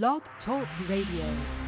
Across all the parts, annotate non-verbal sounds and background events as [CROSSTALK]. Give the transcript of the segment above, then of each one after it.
Blog Talk Radio.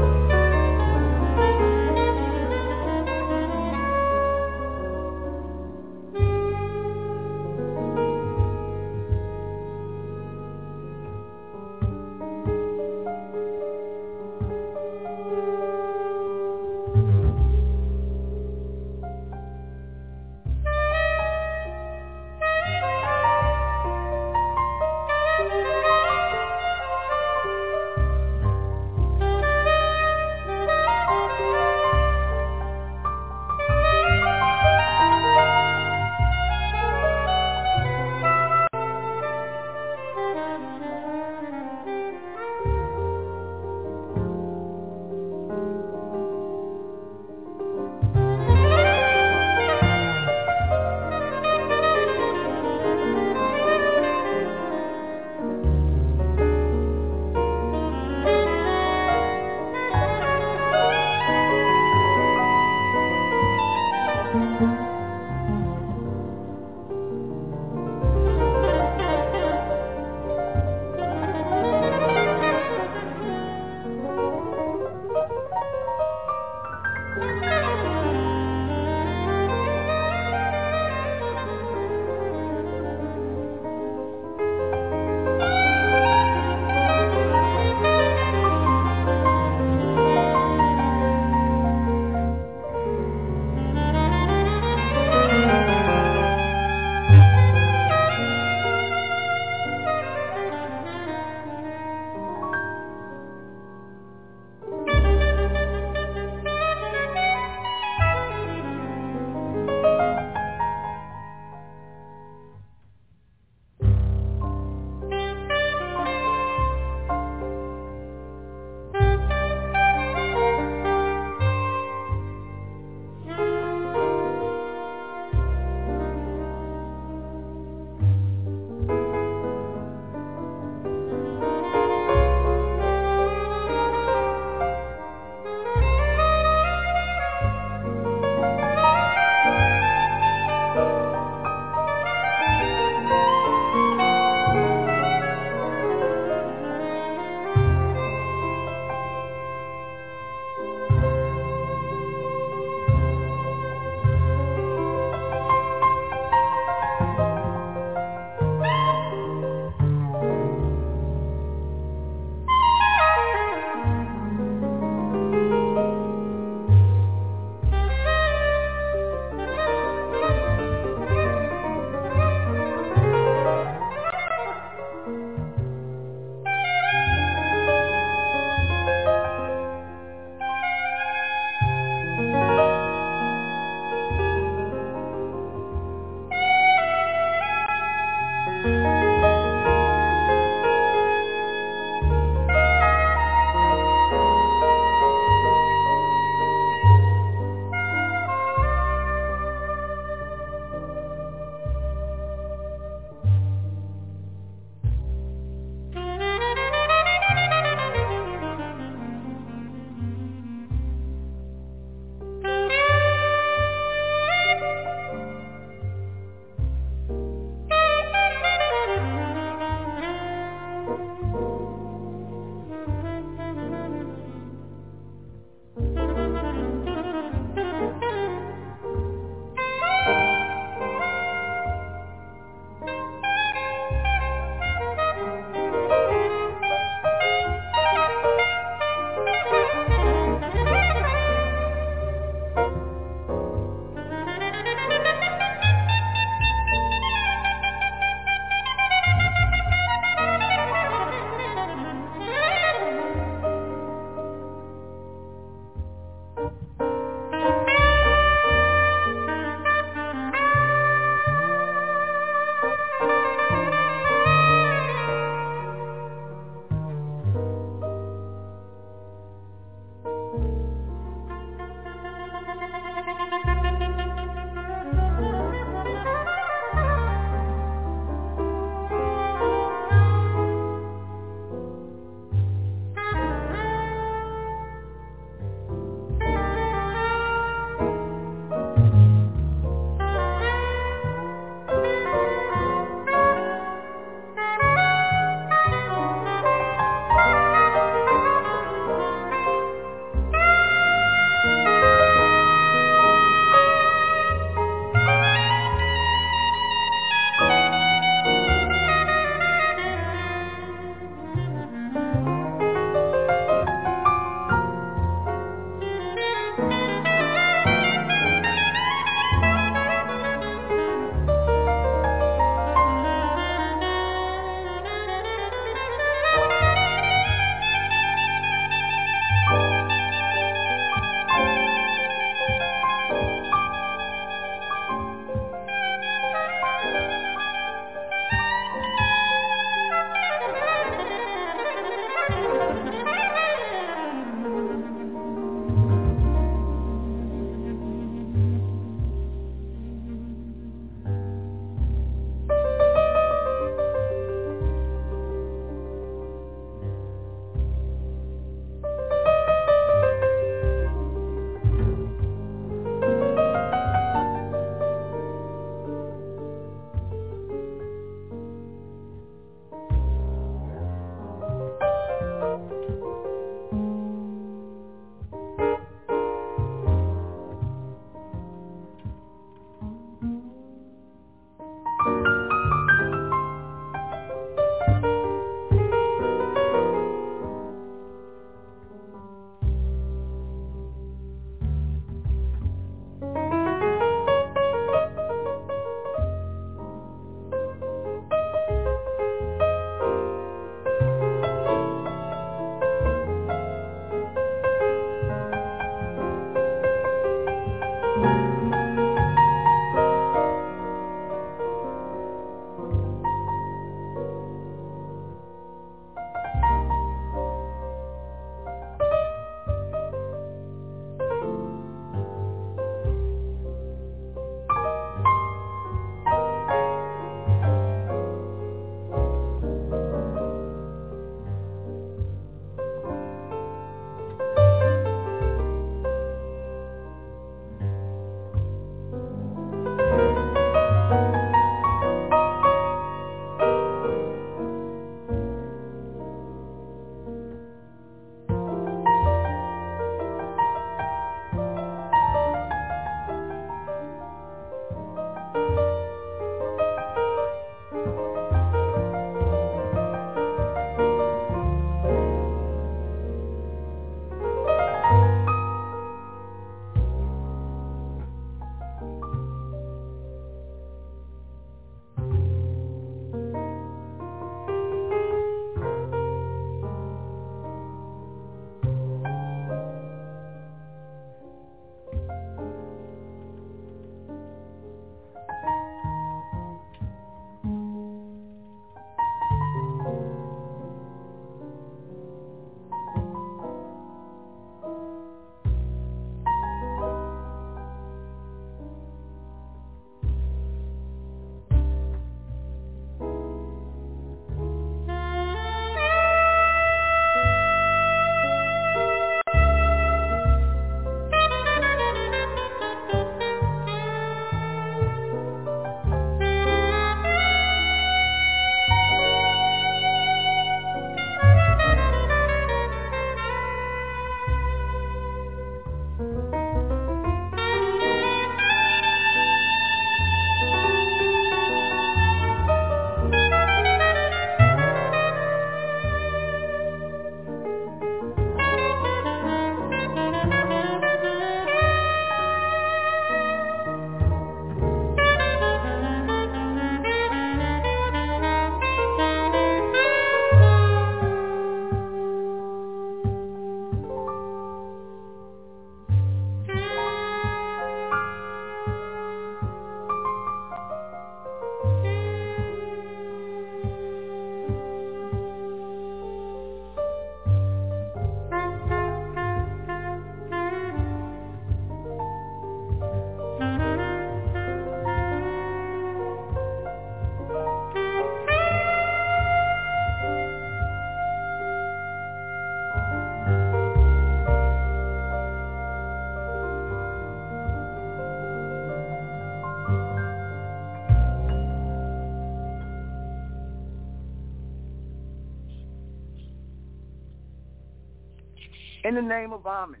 In the name of Amen.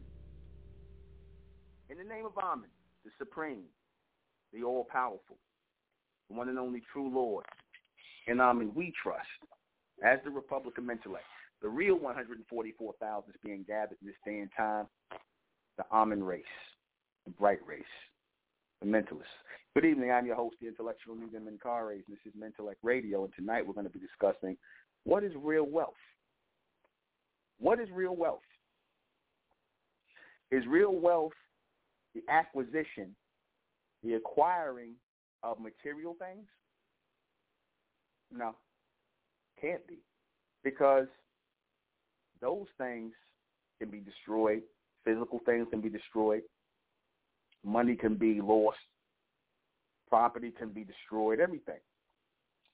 In the name of Amen, the Supreme, the All-Powerful, the one and only true Lord. In Amen we trust, as the Republic of Mentellect. The real 144,000 is being gathered in this day and time, the Amen race, the bright race, the mentalists. Good evening. I'm your host, the intellectual Nuben Menkarayzz. This is Mentellect Radio, and tonight we're going to be discussing what is real wealth. What is real wealth? Is real wealth the acquisition, the acquiring of material things? No, can't be. Because those things can be destroyed. Physical things can be destroyed. Money can be lost. Property can be destroyed. Everything.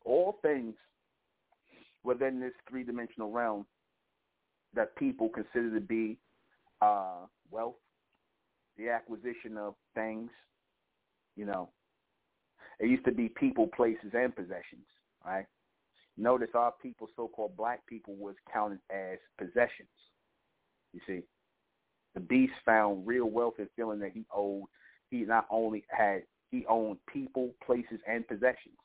All things within this three-dimensional realm that people consider to be uh, wealth, the acquisition of things, you know. It used to be people, places, and possessions, right? Notice our people, so-called black people, was counted as possessions. You see, the beast found real wealth in feeling that he owed. He not only had he owned people, places, and possessions.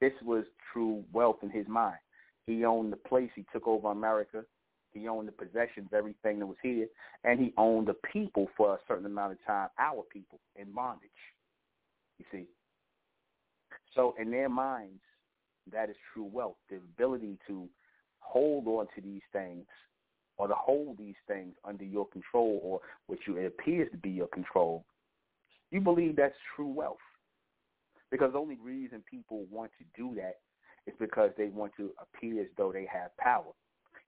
This was true wealth in his mind. He owned the place. He took over America. He owned the possessions, everything that was here, and he owned the people for a certain amount of time, our people, in bondage. You see. So in their minds, that is true wealth, the ability to hold on to these things or to hold these things under your control or which you, it appears to be your control, you believe that's true wealth. Because the only reason people want to do that is because they want to appear as though they have power.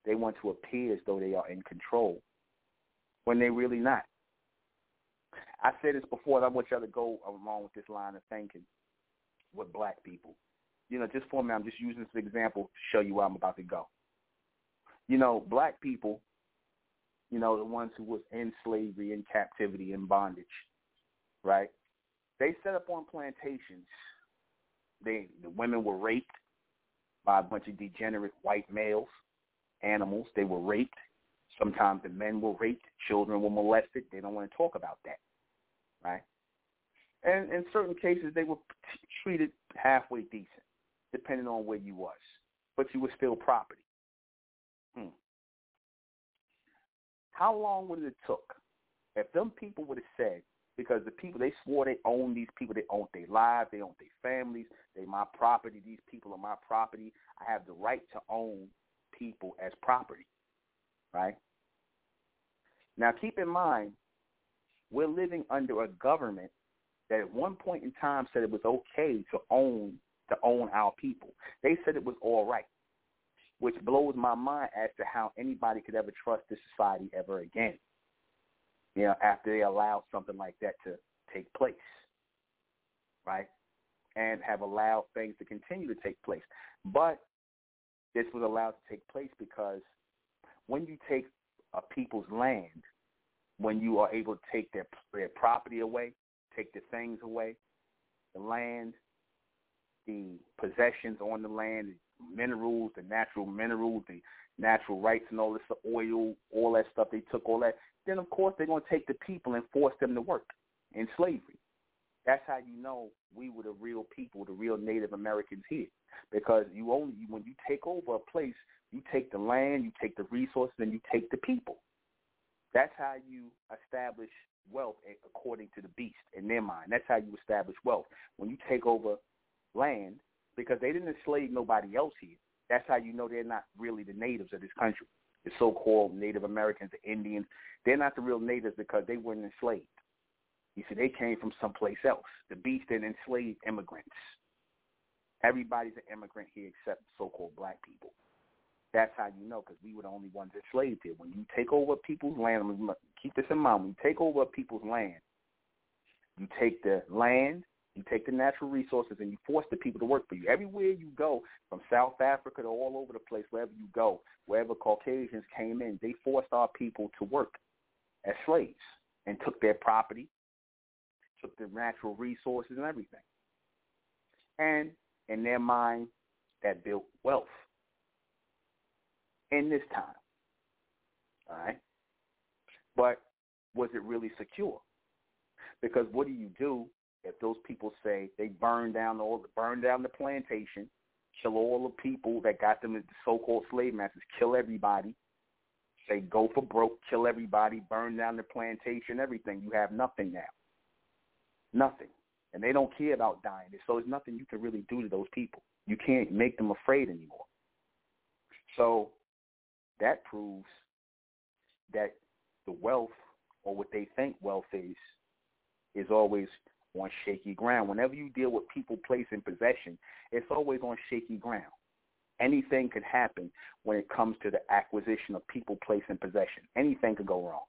They want to appear as though they are in control when they're really not. I said this before, and I want y'all to go along with this line of thinking with black people you know, just for me, I'm just using this example to show you where I'm about to go. You know, black people, you know, the ones who was in slavery, in captivity, in bondage, right? They set up on plantations. They the women were raped by a bunch of degenerate white males, animals. They were raped. Sometimes the men were raped. Children were molested. They don't want to talk about that, right? And in certain cases, they were treated halfway decent depending on where you was, but you were still property. Hmm. How long would it have took if them people would have said, because the people they swore they own these people, they own their lives, they own their families, they my property, these people are my property. I have the right to own people as property. Right? Now keep in mind, we're living under a government that at one point in time said it was okay to own to own our people. They said it was all right, which blows my mind as to how anybody could ever trust this society ever again. You know, after they allowed something like that to take place, right? And have allowed things to continue to take place. But this was allowed to take place because when you take a people's land, when you are able to take their their property away, take the things away, the land, the possessions on the land, the minerals, the natural minerals, the natural rights and all this the oil, all that stuff. They took all that. Then of course they're going to take the people and force them to work in slavery. That's how you know we were the real people, the real Native Americans here, because you only when you take over a place, you take the land, you take the resources, and you take the people. That's how you establish wealth according to the beast in their mind. That's how you establish wealth. When you take over land because they didn't enslave nobody else here. That's how you know they're not really the natives of this country. The so-called Native Americans, the Indians, they're not the real natives because they weren't enslaved. You see, they came from someplace else. The beast didn't enslave immigrants. Everybody's an immigrant here except so-called black people. That's how you know because we were the only ones enslaved here. When you take over people's land, keep this in mind, when you take over people's land, you take the land, you take the natural resources and you force the people to work for you. Everywhere you go, from South Africa to all over the place, wherever you go, wherever Caucasians came in, they forced our people to work as slaves and took their property, took their natural resources and everything. And in their mind, that built wealth in this time. All right? But was it really secure? Because what do you do if those people say they burn down all burn down the plantation, kill all the people that got them as the so-called slave masters, kill everybody, say go for broke, kill everybody, burn down the plantation, everything. You have nothing now. Nothing. And they don't care about dying. So there's nothing you can really do to those people. You can't make them afraid anymore. So that proves that the wealth or what they think wealth is is always on shaky ground. Whenever you deal with people, place, and possession, it's always on shaky ground. Anything could happen when it comes to the acquisition of people, place, and possession. Anything could go wrong.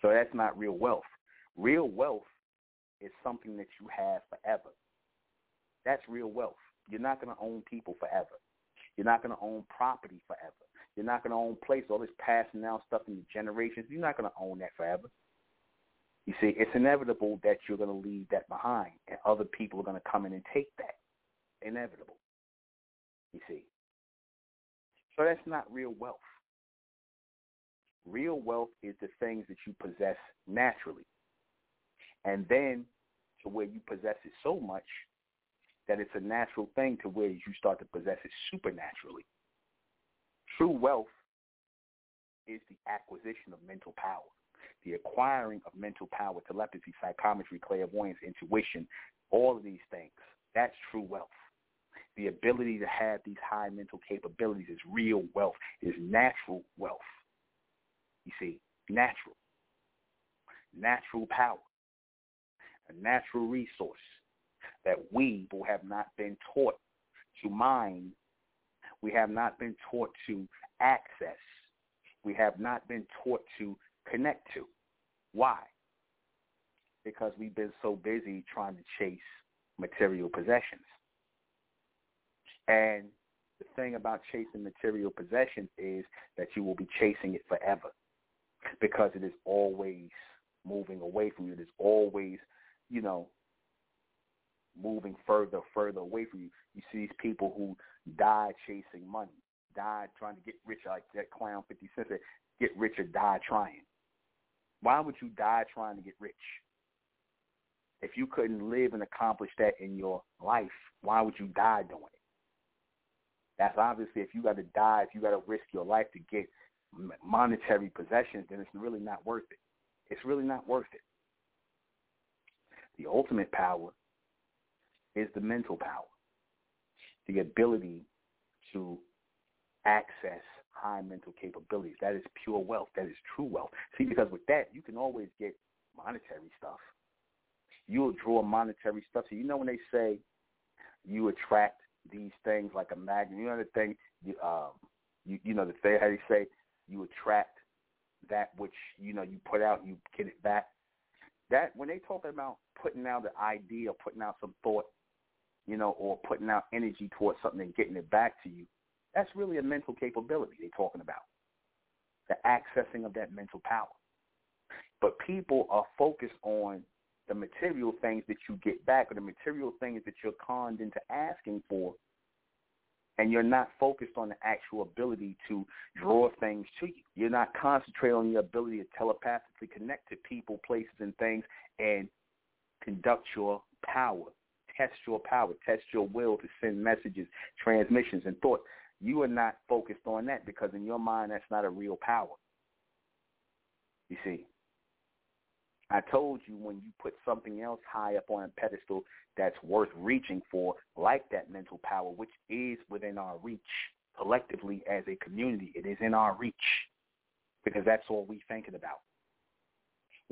So that's not real wealth. Real wealth is something that you have forever. That's real wealth. You're not going to own people forever. You're not going to own property forever. You're not going to own place, all this passing down stuff in the generations. You're not going to own that forever. You see, it's inevitable that you're going to leave that behind, and other people are going to come in and take that. Inevitable. You see. So that's not real wealth. Real wealth is the things that you possess naturally. And then to where you possess it so much that it's a natural thing to where you start to possess it supernaturally. True wealth is the acquisition of mental power, the acquiring of mental power, telepathy, psychometry, clairvoyance, intuition, all of these things. That's true wealth. The ability to have these high mental capabilities is real wealth, is natural wealth. You see, natural. Natural power. A natural resource that we who have not been taught to mine, we have not been taught to access, we have not been taught to connect to. Why? Because we've been so busy trying to chase material possessions. And the thing about chasing material possessions is that you will be chasing it forever because it is always moving away from you. It is always, you know, moving further, further away from you. You see these people who die chasing money, die trying to get rich, like that clown 50 Cent said, get rich or die trying. Why would you die trying to get rich? If you couldn't live and accomplish that in your life, why would you die doing it? That's obviously if you got to die, if you got to risk your life to get monetary possessions, then it's really not worth it. It's really not worth it. The ultimate power is the mental power, the ability to access high mental capabilities. That is pure wealth. That is true wealth. See, because with that, you can always get monetary stuff. You'll draw monetary stuff. So you know when they say you attract these things like a magnet, you know the thing, you, um, you, you know the thing how they say you attract that which you know you put out, you get it back. That when they talk about putting out the idea, putting out some thought you know, or putting out energy towards something and getting it back to you, that's really a mental capability they're talking about. The accessing of that mental power. But people are focused on the material things that you get back or the material things that you're conned into asking for. And you're not focused on the actual ability to draw things to you. You're not concentrating on your ability to telepathically connect to people, places, and things and conduct your power test your power, test your will to send messages, transmissions, and thoughts. You are not focused on that because in your mind, that's not a real power. You see, I told you when you put something else high up on a pedestal that's worth reaching for, like that mental power, which is within our reach collectively as a community, it is in our reach because that's all we're thinking about.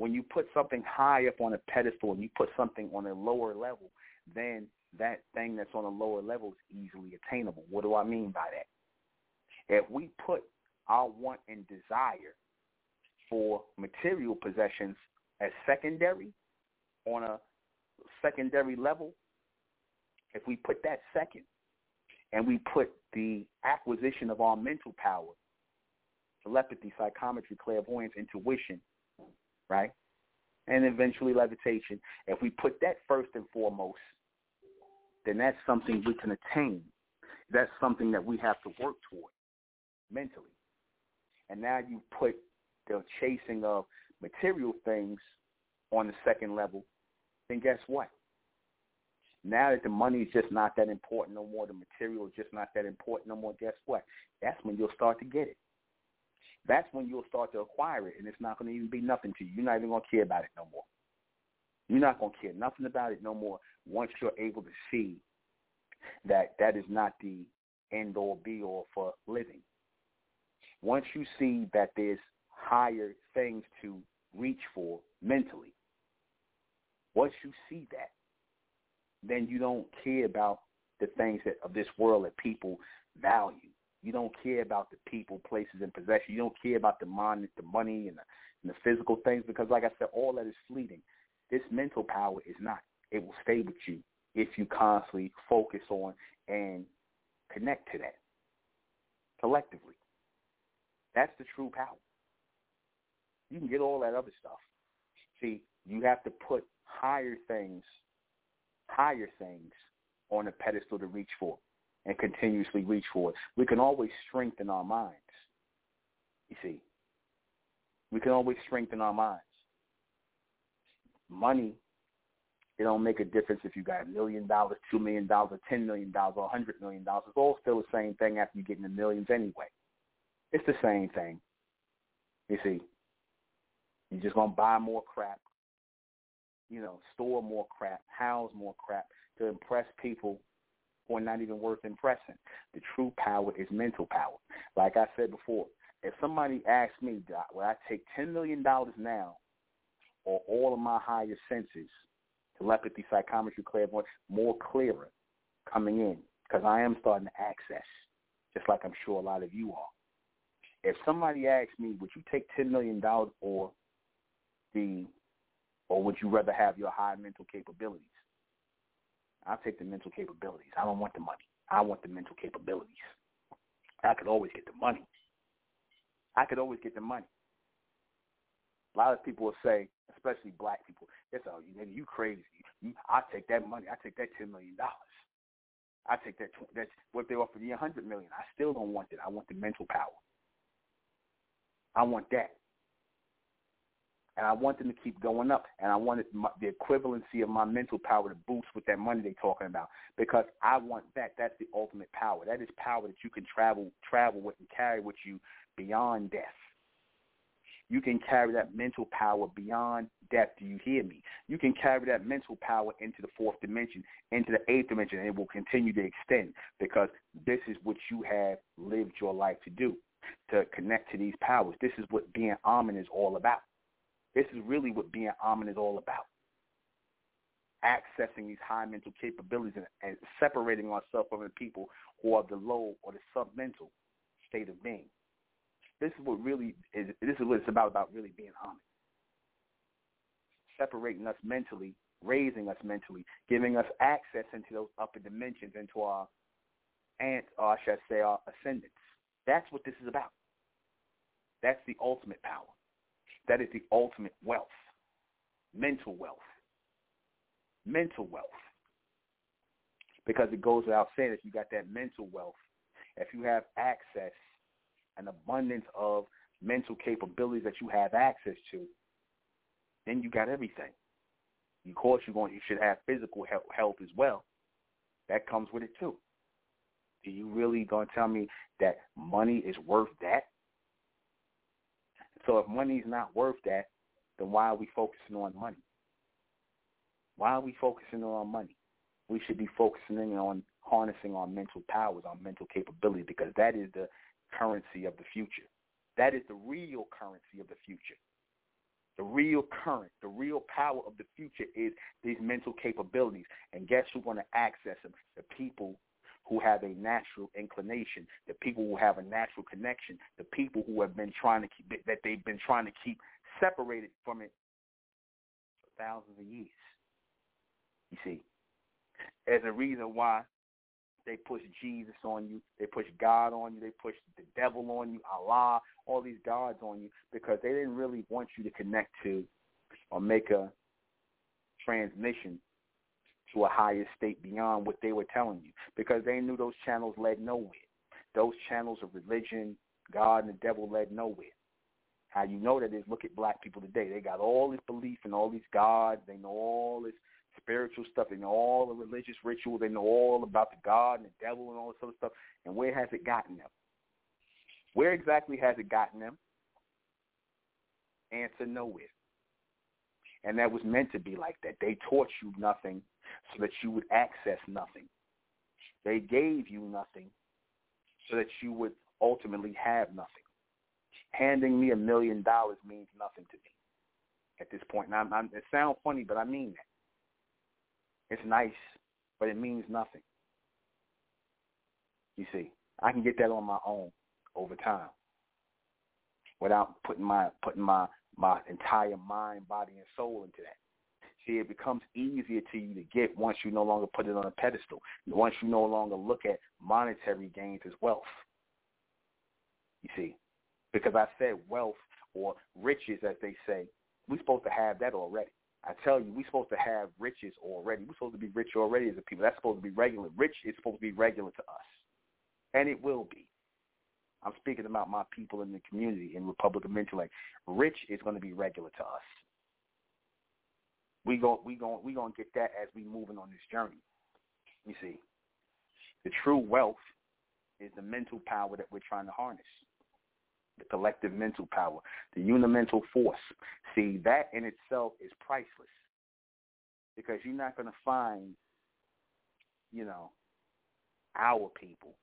When you put something high up on a pedestal and you put something on a lower level, then that thing that's on a lower level is easily attainable. What do I mean by that? If we put our want and desire for material possessions as secondary on a secondary level, if we put that second and we put the acquisition of our mental power, telepathy, psychometry, clairvoyance, intuition, right? And eventually levitation, if we put that first and foremost, then that's something we can attain. That's something that we have to work toward mentally. And now you put the chasing of material things on the second level, then guess what? Now that the money is just not that important no more, the material is just not that important no more, guess what? That's when you'll start to get it. That's when you'll start to acquire it, and it's not going to even be nothing to you. You're not even going to care about it no more. You're not going to care nothing about it no more once you're able to see that that is not the end all be all for living. Once you see that there's higher things to reach for mentally, once you see that, then you don't care about the things that of this world that people value. You don't care about the people, places, and possession. You don't care about the money, the money, and the, and the physical things because, like I said, all that is fleeting. This mental power is not. It will stay with you if you constantly focus on and connect to that collectively. That's the true power. You can get all that other stuff. See, you have to put higher things, higher things on a pedestal to reach for and continuously reach for it. We can always strengthen our minds. You see, we can always strengthen our minds. Money, it don't make a difference if you got a million dollars, two million dollars, or ten million dollars, or a hundred million dollars. It's all still the same thing after you get in the millions anyway. It's the same thing. You see, you're just gonna buy more crap, you know, store more crap, house more crap to impress people are not even worth impressing. The true power is mental power. Like I said before, if somebody asks me, will I take ten million dollars now, or all of my higher senses, telepathy, psychometry, clairvoyance, more clearer, coming in, because I am starting to access, just like I'm sure a lot of you are. If somebody asks me, would you take ten million dollars or the, or would you rather have your high mental capabilities? I'll take the mental capabilities. I don't want the money. I want the mental capabilities. I could always get the money. I could always get the money. A lot of people will say, especially black people, it's oh you maybe you crazy. I take that money. I take that ten million dollars. I take that. That's what they offer me a hundred million. I still don't want it. I want the mental power. I want that and I want them to keep going up, and I wanted my, the equivalency of my mental power to boost with that money they're talking about because I want that. That's the ultimate power. That is power that you can travel travel with and carry with you beyond death. You can carry that mental power beyond death. Do you hear me? You can carry that mental power into the fourth dimension, into the eighth dimension, and it will continue to extend because this is what you have lived your life to do, to connect to these powers. This is what being Amen is all about. This is really what being Amen is all about. Accessing these high mental capabilities and, and separating ourselves from the people who are the low or the submental state of being. This is what really is. This is what it's about. About really being Amen. Separating us mentally, raising us mentally, giving us access into those upper dimensions, into our, and or I should say, our ascendants. That's what this is about. That's the ultimate power. That is the ultimate wealth, mental wealth, mental wealth. Because it goes without saying, if you got that mental wealth, if you have access, an abundance of mental capabilities that you have access to, then you got everything. Of course, you're going. You should have physical health as well. That comes with it too. Are you really going to tell me that money is worth that? So if money's not worth that, then why are we focusing on money? Why are we focusing on money? We should be focusing on harnessing our mental powers, our mental capability, because that is the currency of the future. That is the real currency of the future. The real current, the real power of the future is these mental capabilities. And guess who's going to access them? The people who have a natural inclination, the people who have a natural connection, the people who have been trying to keep it, that they've been trying to keep separated from it for thousands of years. You see, as a reason why they push Jesus on you, they push God on you, they push the devil on you, Allah, all these gods on you, because they didn't really want you to connect to or make a transmission to a higher state beyond what they were telling you because they knew those channels led nowhere. Those channels of religion, God, and the devil led nowhere. How you know that is look at black people today. They got all this belief and all these gods. They know all this spiritual stuff. They know all the religious rituals. They know all about the God and the devil and all this other stuff. And where has it gotten them? Where exactly has it gotten them? Answer nowhere. And that was meant to be like that. They taught you nothing so that you would access nothing. They gave you nothing so that you would ultimately have nothing. Handing me a million dollars means nothing to me at this point. Now, I'm, I'm, it sounds funny, but I mean that. It's nice, but it means nothing. You see, I can get that on my own over time without putting my putting my my entire mind, body, and soul into that. See, it becomes easier to you to get once you no longer put it on a pedestal. Once you no longer look at monetary gains as wealth. You see, because I said wealth or riches, as they say, we're supposed to have that already. I tell you, we're supposed to have riches already. We're supposed to be rich already as a people. That's supposed to be regular. Rich is supposed to be regular to us, and it will be. I'm speaking about my people in the community in Republic of Intellect. Rich is going to be regular to us. We go, we go, we gonna get that as we moving on this journey. You see, the true wealth is the mental power that we're trying to harness, the collective mental power, the unimental force. See, that in itself is priceless because you're not going to find, you know, our people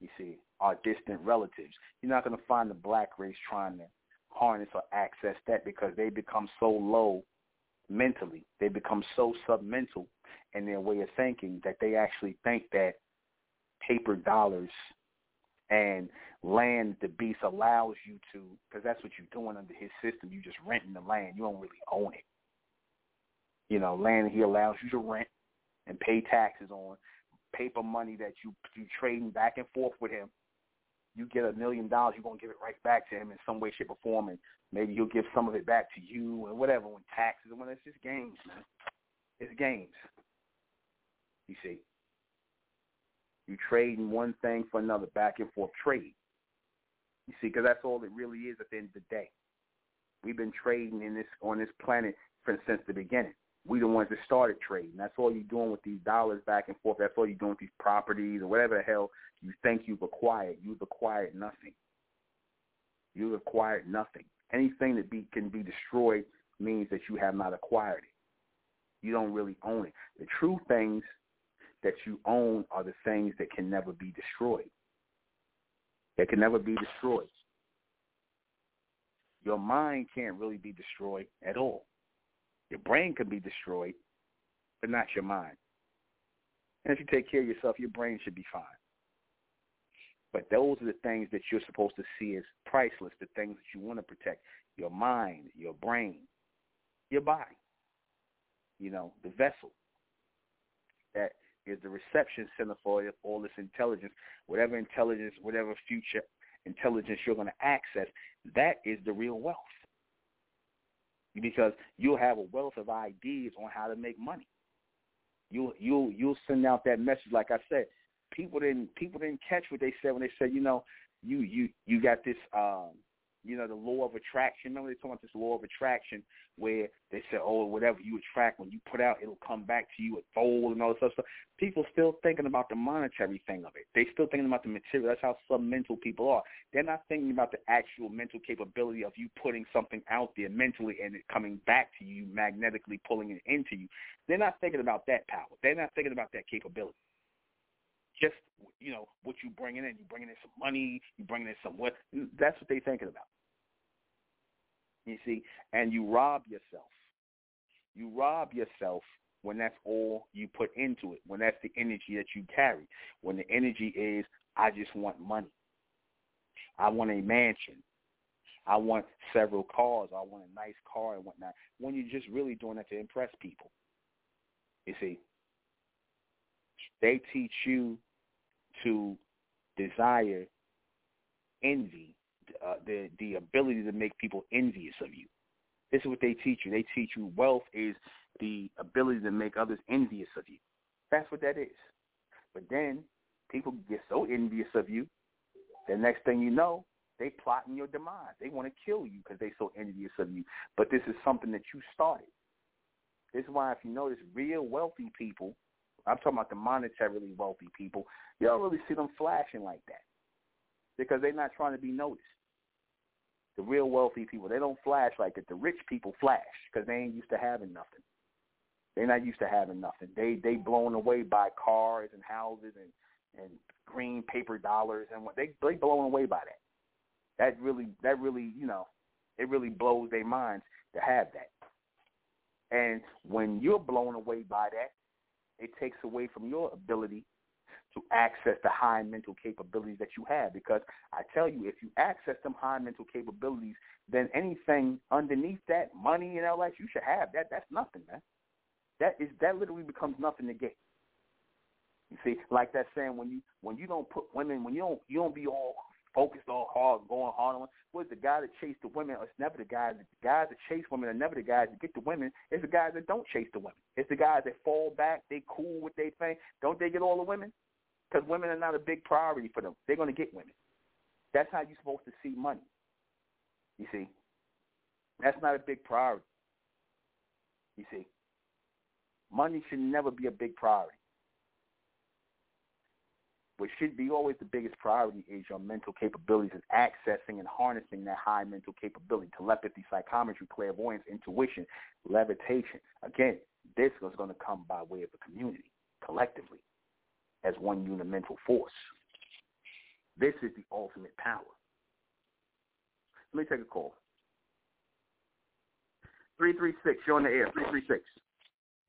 you see, our distant relatives. You're not going to find the black race trying to harness or access that because they become so low mentally. They become so submental in their way of thinking that they actually think that paper dollars and land the beast allows you to, because that's what you're doing under his system. You're just renting the land. You don't really own it. You know, land he allows you to rent and pay taxes on paper money that you you trading back and forth with him. You get a million dollars, you're gonna give it right back to him in some way, shape, or form, and maybe he'll give some of it back to you and whatever when taxes. And when it's just games, man. It's games. You see, you trading one thing for another, back and forth trade. You see, because that's all it really is at the end of the day. We've been trading in this on this planet since the beginning we the ones that started trading. That's all you're doing with these dollars back and forth. That's all you're doing with these properties or whatever the hell you think you've acquired. You've acquired nothing. You've acquired nothing. Anything that be, can be destroyed means that you have not acquired it. You don't really own it. The true things that you own are the things that can never be destroyed. That can never be destroyed. Your mind can't really be destroyed at all. Your brain can be destroyed, but not your mind. And if you take care of yourself, your brain should be fine. But those are the things that you're supposed to see as priceless, the things that you want to protect. Your mind, your brain, your body. You know, the vessel that is the reception center for all this intelligence, whatever intelligence, whatever future intelligence you're going to access, that is the real wealth because you'll have a wealth of ideas on how to make money. You you you'll send out that message like I said. People didn't people didn't catch what they said when they said, you know, you you you got this um you know, the law of attraction. Remember they talking about this law of attraction where they said, oh, whatever you attract, when you put out, it'll come back to you at fold and all this other stuff. People still thinking about the monetary thing of it. They still thinking about the material. That's how some mental people are. They're not thinking about the actual mental capability of you putting something out there mentally and it coming back to you, magnetically pulling it into you. They're not thinking about that power. They're not thinking about that capability just you know what you bringing in. You bringing in some money. You bringing in some what? That's what they thinking about. You see, and you rob yourself. You rob yourself when that's all you put into it. When that's the energy that you carry. When the energy is, I just want money. I want a mansion. I want several cars. I want a nice car and whatnot. When you're just really doing that to impress people. You see, they teach you to desire envy, uh, the the ability to make people envious of you. This is what they teach you. They teach you wealth is the ability to make others envious of you. That's what that is. But then people get so envious of you, the next thing you know, They plotting your demise. They want to kill you because they so envious of you. But this is something that you started. This is why if you notice real wealthy people, I'm talking about the monetarily wealthy people, you don't really see them flashing like that because they're not trying to be noticed. The real wealthy people, they don't flash like that. The rich people flash because they ain't used to having nothing. They're not used to having nothing. They they blown away by cars and houses and and green paper dollars and what they they blown away by that. That really that really you know it really blows their minds to have that. And when you're blown away by that, it takes away from your ability to access the high mental capabilities that you have. Because I tell you, if you access them high mental capabilities, then anything underneath that, money and all that, you should have that. That's nothing, man. That is that literally becomes nothing to get. You see, like that saying when you when you don't put women when you don't you don't be all focused all hard going hard on was the guy that chased the women it's never the guys the guys that chase women are never the guys that get the women it's the guys that don't chase the women it's the guys that fall back they cool with their thing don't they get all the women because women are not a big priority for them. They're going to get women. That's how you're supposed to see money. You see, that's not a big priority. You see, money should never be a big priority. What should be always the biggest priority is your mental capabilities and accessing and harnessing that high mental capability, telepathy, psychometry, clairvoyance, intuition, levitation. Again, this is going to come by way of the community, collectively as one unimental force. This is the ultimate power. Let me take a call. 336, you're on the air, 336.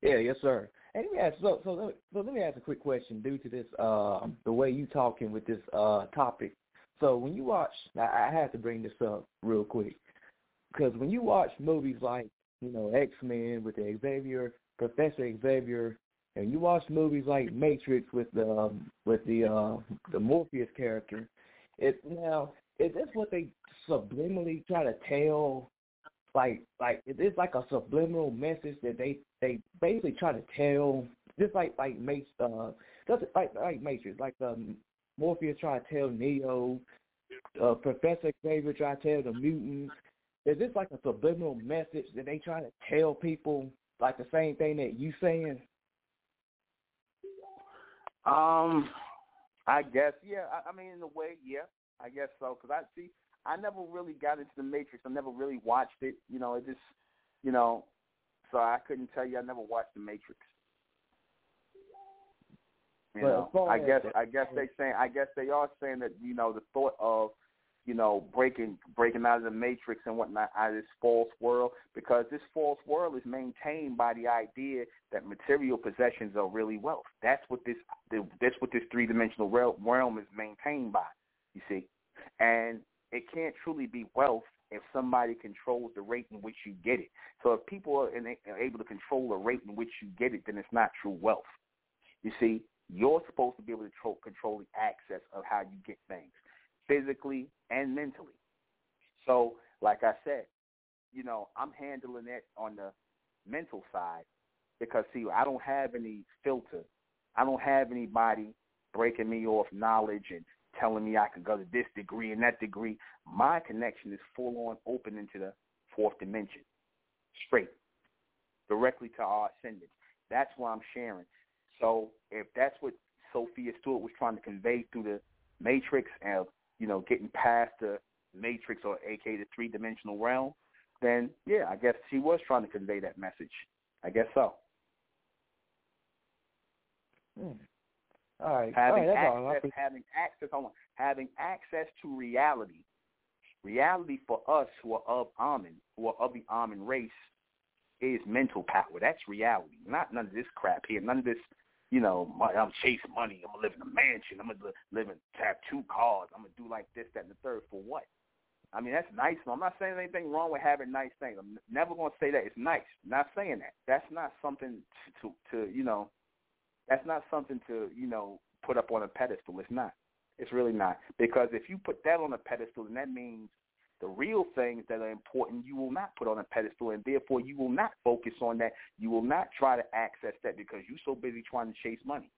Yeah, yes, sir. Hey, let me ask, so, so, let, so let me ask a quick question due to this, uh, the way you talking with this uh, topic. So when you watch, I, I have to bring this up real quick, because when you watch movies like, you know, X-Men with the Xavier, Professor Xavier, and you watch movies like Matrix with the um, with the uh, the Morpheus character, it now is this what they subliminally try to tell? Like like it's like a subliminal message that they they basically try to tell, just like like Matrix, uh, just like like Matrix, like um, Morpheus try to tell Neo, uh, Professor Xavier try to tell the mutants. Is this like a subliminal message that they try to tell people, like the same thing that you saying? Um, I guess yeah. I, I mean, in a way, yeah. I guess so. Because I see, I never really got into the Matrix. I never really watched it. You know, it just, you know, so I couldn't tell you. I never watched the Matrix. You know, I guess I guess they saying I guess they are saying that you know the thought of you know, breaking breaking out of the matrix and whatnot out of this false world because this false world is maintained by the idea that material possessions are really wealth. That's what this that's what this three dimensional realm is maintained by. You see, and it can't truly be wealth if somebody controls the rate in which you get it. So if people are, able to control the rate in which you get it, then it's not true wealth. You see, you're supposed to be able to control the access of how you get things physically and mentally. So, like I said, you know, I'm handling it on the mental side because see, I don't have any filter. I don't have anybody breaking me off knowledge and telling me I can go to this degree and that degree. My connection is full on open into the fourth dimension, straight, directly to our ascendants. That's why I'm sharing. So if that's what Sophia Stewart was trying to convey through the Matrix and you know, getting past the matrix or aka the three dimensional realm, then yeah, I guess she was trying to convey that message. I guess so. Hmm. All right. Having all right, access, having access, hold on, having access to reality. Reality for us who are of Amen, who are of the Amen race, is mental power. That's reality. Not none of this crap here. None of this you know, I'm chasing money. I'm gonna live in a mansion. I'm gonna live in have two cars. I'm gonna do like this, that, and the third. For what? I mean, that's nice. I'm not saying anything wrong with having nice things. I'm never gonna say that it's nice. I'm not saying that. That's not something to, to, to you know. That's not something to you know put up on a pedestal. It's not. It's really not. Because if you put that on a pedestal, then that means the real things that are important you will not put on a pedestal and therefore you will not focus on that. You will not try to access that because you're so busy trying to chase money.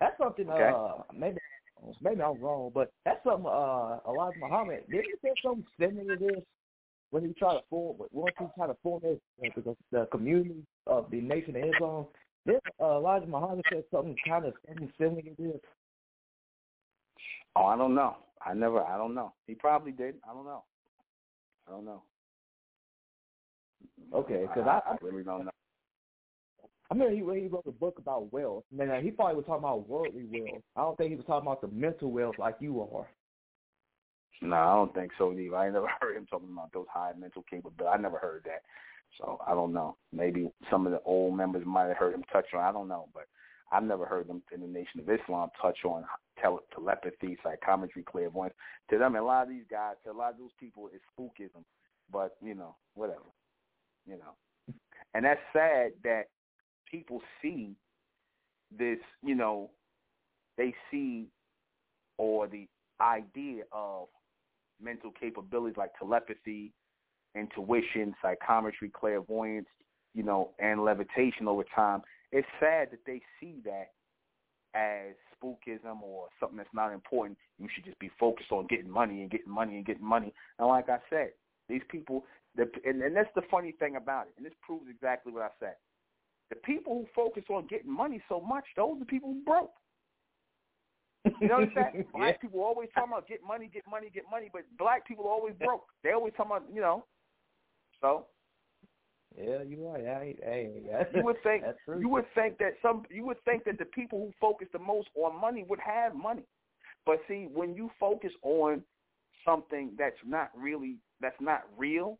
that's something. Okay. Uh, maybe maybe I'm wrong, but that's something. Uh, Elijah Muhammad did he say something similar to this when he tried to form once he tried to form this uh, the, the community of the Nation of Islam. This uh, Elijah Muhammad said something kind of something similar to this. Oh, I don't know. I never. I don't know. He probably did. I don't know. I don't know. Okay, because I, I, I really don't know. I remember he, he wrote a book about wealth. Man, he probably was talking about worldly wealth. I don't think he was talking about the mental wealth like you are. No, I don't think so either. I never [LAUGHS] heard him talking about those high mental capabilities. I never heard that. So I don't know. Maybe some of the old members might have heard him touch on. I don't know, but I've never heard them in the Nation of Islam touch on tele- telepathy, psychometry, clairvoyance. To them, a lot of these guys, to a lot of those people, it's spookism. But you know, whatever. You know, and that's sad that people see this. You know, they see or the idea of mental capabilities like telepathy, intuition, psychometry, clairvoyance, you know, and levitation over time. It's sad that they see that as spookism or something that's not important. You should just be focused on getting money and getting money and getting money. And like I said, these people, the, and, and that's the funny thing about it, and this proves exactly what I said. The people who focus on getting money so much, those are the people who broke. You know what I'm saying? [LAUGHS] Black yeah. people always talking about get money, get money, get money, but black people are always broke. They always talking about, you know. So Yeah, you're right. I, hey, that's, you would think [LAUGHS] true. you would think that some you would think that the people who focus the most on money would have money. But see, when you focus on something that's not really that's not real,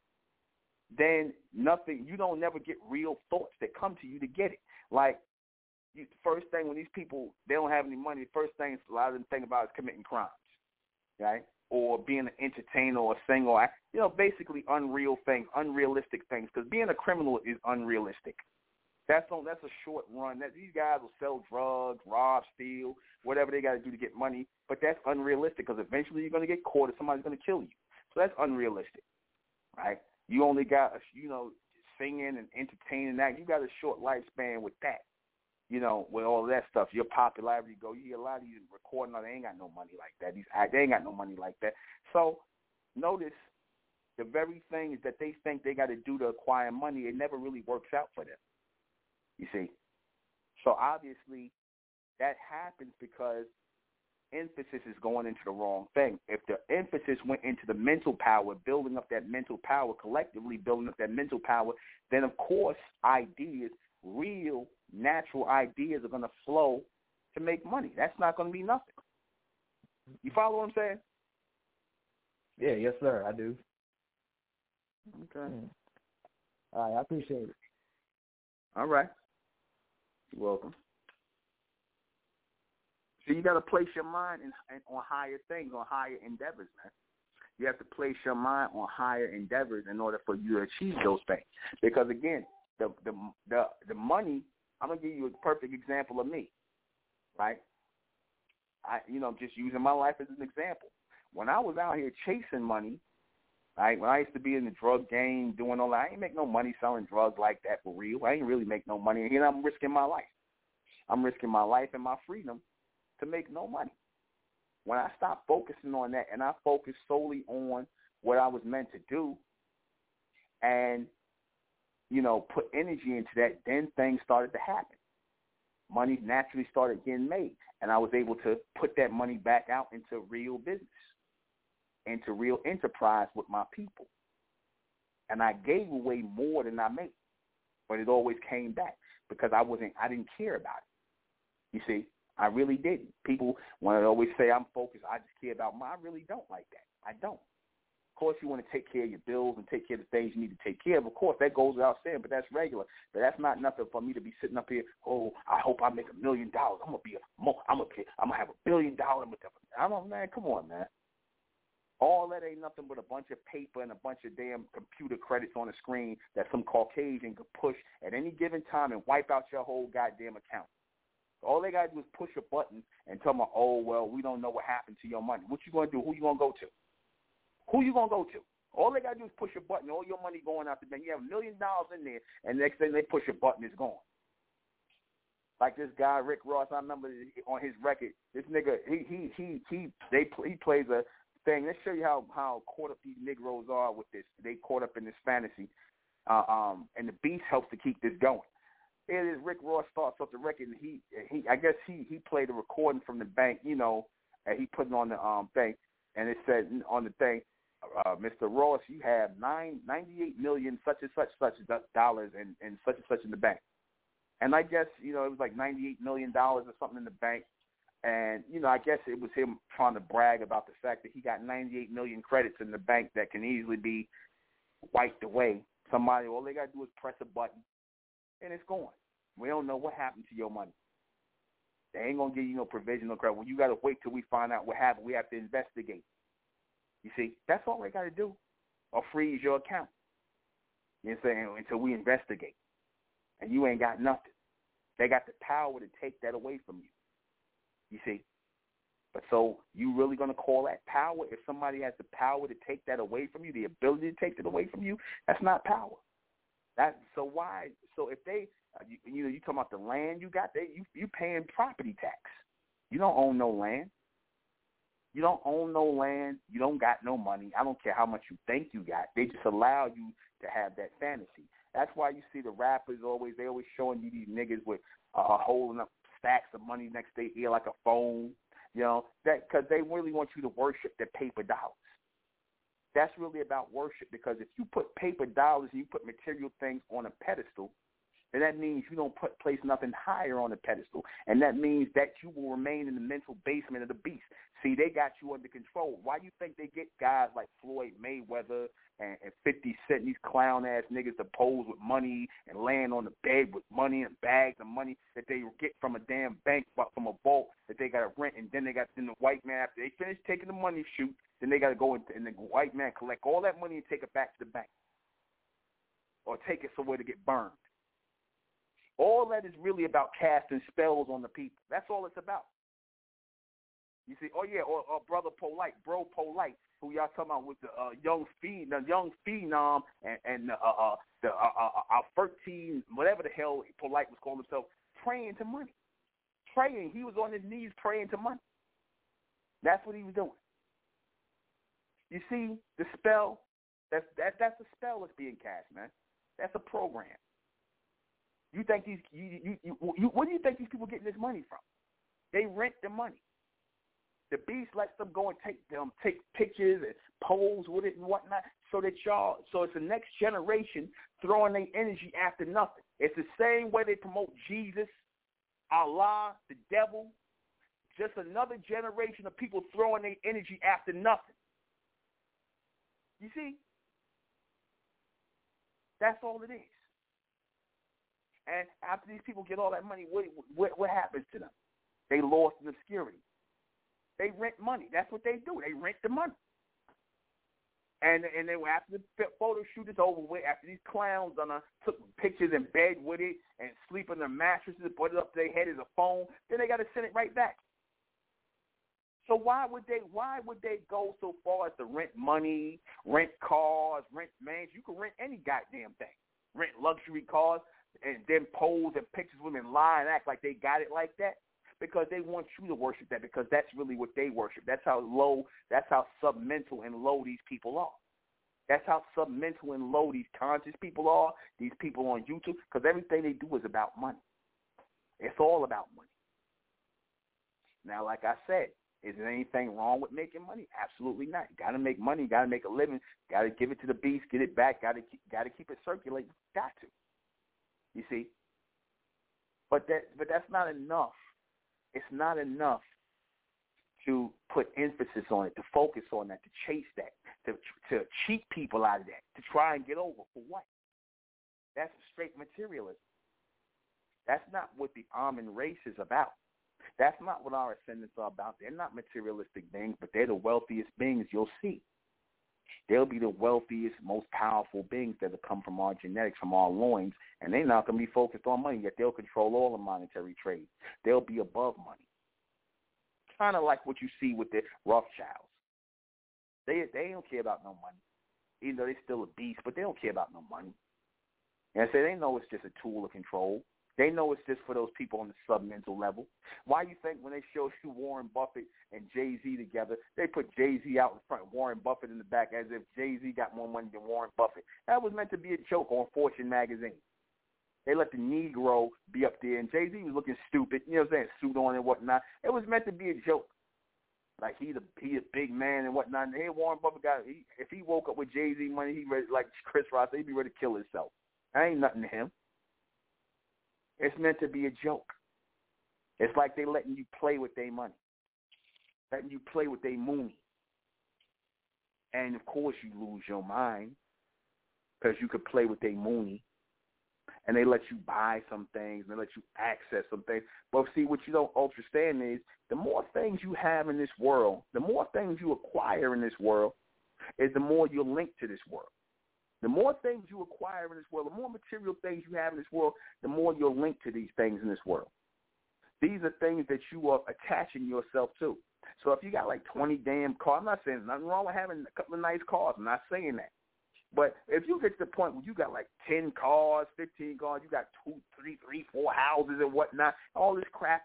then nothing you don't never get real thoughts that come to you to get it. Like you, first thing when these people they don't have any money, first thing a lot of them think about is committing crimes, right? Or being an entertainer or a singer, or you know, basically unreal things, unrealistic things. Because being a criminal is unrealistic. That's on. That's a short run. That these guys will sell drugs, rob, steal, whatever they got to do to get money. But that's unrealistic because eventually you're going to get caught and somebody's going to kill you. So that's unrealistic, right? You only got you know singing and entertaining that. You got a short lifespan with that you know, with all that stuff, your popularity go. You hear a lot of these recording, they ain't got no money like that. These act, they ain't got no money like that. So notice the very things that they think they got to do to acquire money, it never really works out for them. You see, so obviously that happens because emphasis is going into the wrong thing. If the emphasis went into the mental power, building up that mental power, collectively building up that mental power, then of course ideas, real natural ideas are going to flow to make money. That's not going to be nothing. You follow what I'm saying? Yeah, yes, sir. I do. Okay. Mm. All right, I appreciate it. All right. You're welcome. So you got to place your mind in, in, on higher things, on higher endeavors, man. You have to place your mind on higher endeavors in order for you to achieve those things. Because again, the the the the money. I'm gonna give you a perfect example of me, right? I you know just using my life as an example. When I was out here chasing money, right? When I used to be in the drug game, doing all that, I ain't make no money selling drugs like that for real. I ain't really make no money, and I'm risking my life. I'm risking my life and my freedom to make no money. When I stopped focusing on that and I focused solely on what I was meant to do, and you know, put energy into that, then things started to happen. Money naturally started getting made, and I was able to put that money back out into real business, into real enterprise with my people. And I gave away more than I made, but it always came back because I wasn't, I didn't care about it. You see, I really didn't. People want to always say I'm focused. I just care about my. I really don't like that. I don't. Course, you want to take care of your bills and take care of the things you need to take care of. Of course, that goes without saying, but that's regular. But that's not nothing for me to be sitting up here. Oh, I hope I make a million dollars. I'm gonna be a. I'm gonna. I'm gonna have a billion dollars. I don't, man. Come on, man. All that ain't nothing but a bunch of paper and a bunch of damn computer credits on the screen that some Caucasian could push at any given time and wipe out your whole goddamn account. All they gotta do is push a button and tell them, oh well, we don't know what happened to your money. What you gonna do? Who you gonna go to? Who you gonna go to? All they gotta do is push a button. All your money going out the bank. You have a million dollars in there, and next thing they push a button, it's gone. Like this guy Rick Ross, I remember on his record, this nigga he he he he they he plays a thing. Let's show you how how caught up these Negroes are with this. They caught up in this fantasy, uh, um, and the Beast helps to keep this going. It is Rick Ross starts off the record, and he he I guess he he played a recording from the bank, you know, and he put it on the um thing, and it said on the thing, uh, Mr. Ross, you have nine ninety eight million such and such such dollars and and such and such in the bank. And I guess you know it was like ninety eight million dollars or something in the bank. And you know, I guess it was him trying to brag about the fact that he got 98 million credits in the bank that can easily be wiped away. Somebody, all they got to do is press a button, and it's gone. We don't know what happened to your money. They ain't gonna give you no provisional credit. Well, you got to wait till we find out what happened. We have to investigate. You see, that's all they got to do, or freeze your account. You know what I'm saying? Until we investigate, and you ain't got nothing. They got the power to take that away from you. You see, but so you really going to call that power? If somebody has the power to take that away from you, the ability to take it away from you, that's not power. That so why? So if they, uh, you, you know, you talking about the land you got, they you you paying property tax. You don't own no land. You don't own no land. You don't got no money. I don't care how much you think you got. They just allow you to have that fantasy. That's why you see the rappers always they always showing you these niggas with uh, holding up stacks of money next to their ear like a phone. You know that because they really want you to worship their paper dollars. That's really about worship because if you put paper dollars and you put material things on a pedestal, then that means you don't put place nothing higher on the pedestal, and that means that you will remain in the mental basement of the beast. See, they got you under control. Why do you think they get guys like Floyd Mayweather and, and 50 Cent, these clown ass niggas to pose with money and land on the bed with money and bags of money that they get from a damn bank, from a vault that they got to rent, and then they got then the white man after they finish taking the money shoot, then they got to go and, and the white man collect all that money and take it back to the bank, or take it somewhere to get burned. All that is really about casting spells on the people. That's all it's about. You see, oh yeah, or, or brother polite, bro polite, who y'all talking about with the uh, young phen, the young phenom, and and uh, uh, the uh, uh, uh, thirteen, whatever the hell polite was calling himself, praying to money, praying. He was on his knees praying to money. That's what he was doing. You see, the spell, that's that that's a spell that's being cast, man. That's a program. You think these you, you, you, you what do you think these people getting this money from? They rent the money. The beast lets them go and take them take pictures and pose with it and whatnot, so that y'all so it's the next generation throwing their energy after nothing. It's the same way they promote Jesus, Allah, the devil. Just another generation of people throwing their energy after nothing. You see? That's all it is. And after these people get all that money, what, what, what happens to them? They lost in obscurity. They rent money. That's what they do. They rent the money. And and then after the photo shoot is over with, after these clowns done uh, took pictures in bed with it and sleep on their mattresses, put it up to their head as a phone, then they got to send it right back. So why would they why would they go so far as to rent money, rent cars, rent mansions? You can rent any goddamn thing. Rent luxury cars and then pose and pictures them lie and act like they got it like that because they want you to worship that because that's really what they worship. That's how low, that's how submental and low these people are. That's how submental and low these conscious people are, these people on YouTube, because everything they do is about money. It's all about money. Now, like I said, is there anything wrong with making money? Absolutely not. You got to make money. You got to make a living. Got to give it to the beast. Get it back. Got to got to keep it circulating. Got to. You see, but that but that's not enough it's not enough to put emphasis on it, to focus on that, to chase that, to to cheat people out of that, to try and get over for what? That's straight materialism. That's not what the Amun race is about. That's not what our ascendants are about. They're not materialistic beings, but they're the wealthiest beings you'll see. They'll be the wealthiest, most powerful beings that have come from our genetics, from our loins, and they're not going to be focused on money, yet they'll control all the monetary trade. They'll be above money. Kind of like what you see with the Rothschilds. They they don't care about no money. Even though they're still a beast, but they don't care about no money. And say they know it's just a tool of control. They know it's just for those people on the sub-mental level. Why you think when they show you Warren Buffett and Jay-Z together, they put Jay-Z out in front, Warren Buffett in the back, as if Jay-Z got more money than Warren Buffett. That was meant to be a joke on Fortune magazine. They let the Negro be up there, and Jay-Z was looking stupid, you know what I'm saying, suit on and whatnot. It was meant to be a joke. Like he's a he a big man and whatnot. And hey, Warren Buffett got he, if he woke up with Jay Z money, he ready like Chris Ross, he'd be ready to kill himself. That ain't nothing to him. It's meant to be a joke. It's like they letting you play with their money, letting you play with their mooney. And of course, you lose your mind because you could play with their mooney, and they let you buy some things and they let you access some things. But see, what you don't understand is the more things you have in this world, the more things you acquire in this world, is the more you're linked to this world. The more things you acquire in this world, the more material things you have in this world, the more you're linked to these things in this world. These are things that you are attaching yourself to. So if you got like 20 damn cars, I'm not saying nothing wrong with having a couple of nice cars. I'm not saying that. But if you get to the point where you got like 10 cars, 15 cars, you got two, three, three, four houses and whatnot, all this crap,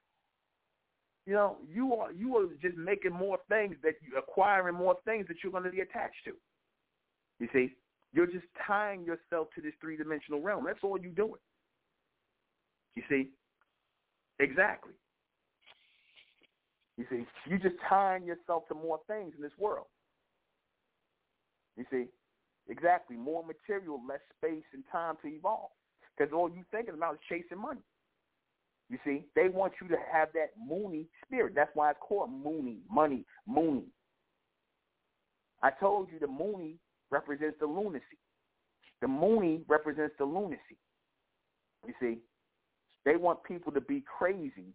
you know, you are you are just making more things that you acquiring more things that you're going to be attached to. You see, you're just tying yourself to this three dimensional realm. That's all you're doing. You see? Exactly. You see, you're just tying yourself to more things in this world. You see? Exactly. More material, less space and time to evolve. Because all you're thinking about is chasing money. You see, they want you to have that moony spirit. That's why it's called moony, money, moony. I told you the moony represents the lunacy. The moony represents the lunacy. You see, they want people to be crazy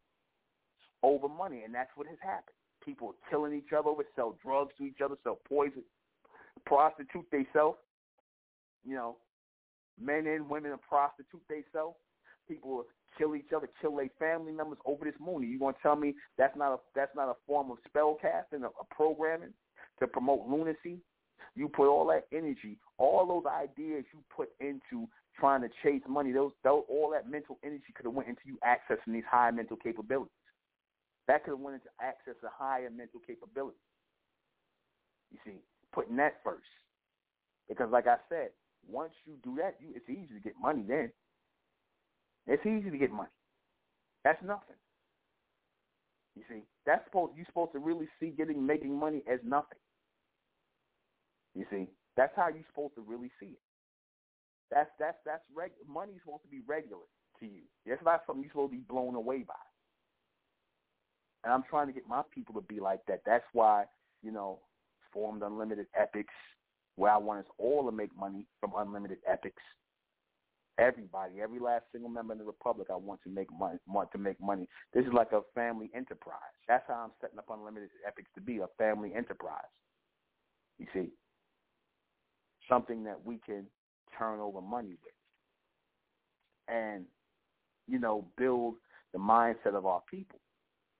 over money, and that's what has happened. People are killing each other over, sell drugs to each other, sell poison, prostitute themselves. You know, men and women and prostitute themselves. People kill each other, kill their family members over this moony. You gonna tell me that's not a that's not a form of spell casting, a, a programming to promote lunacy? You put all that energy, all those ideas you put into trying to chase money, those, those all that mental energy could have went into you accessing these high mental capabilities. That could have went into access a higher mental capability. You see, putting that first. Because like I said, once you do that, you it's easy to get money then. It's easy to get money. That's nothing. You see, that's supposed you're supposed to really see getting making money as nothing. You see, that's how you're supposed to really see it. That's that's that's reg- money's supposed to be regular to you. It's not something you're supposed to be blown away by. And I'm trying to get my people to be like that. That's why you know formed Unlimited Epics, where I want us all to make money from Unlimited Epics. Everybody, every last single member in the Republic, I want to make money. Want to make money. This is like a family enterprise. That's how I'm setting up Unlimited Epics to be a family enterprise. You see, something that we can turn over money with and, you know, build the mindset of our people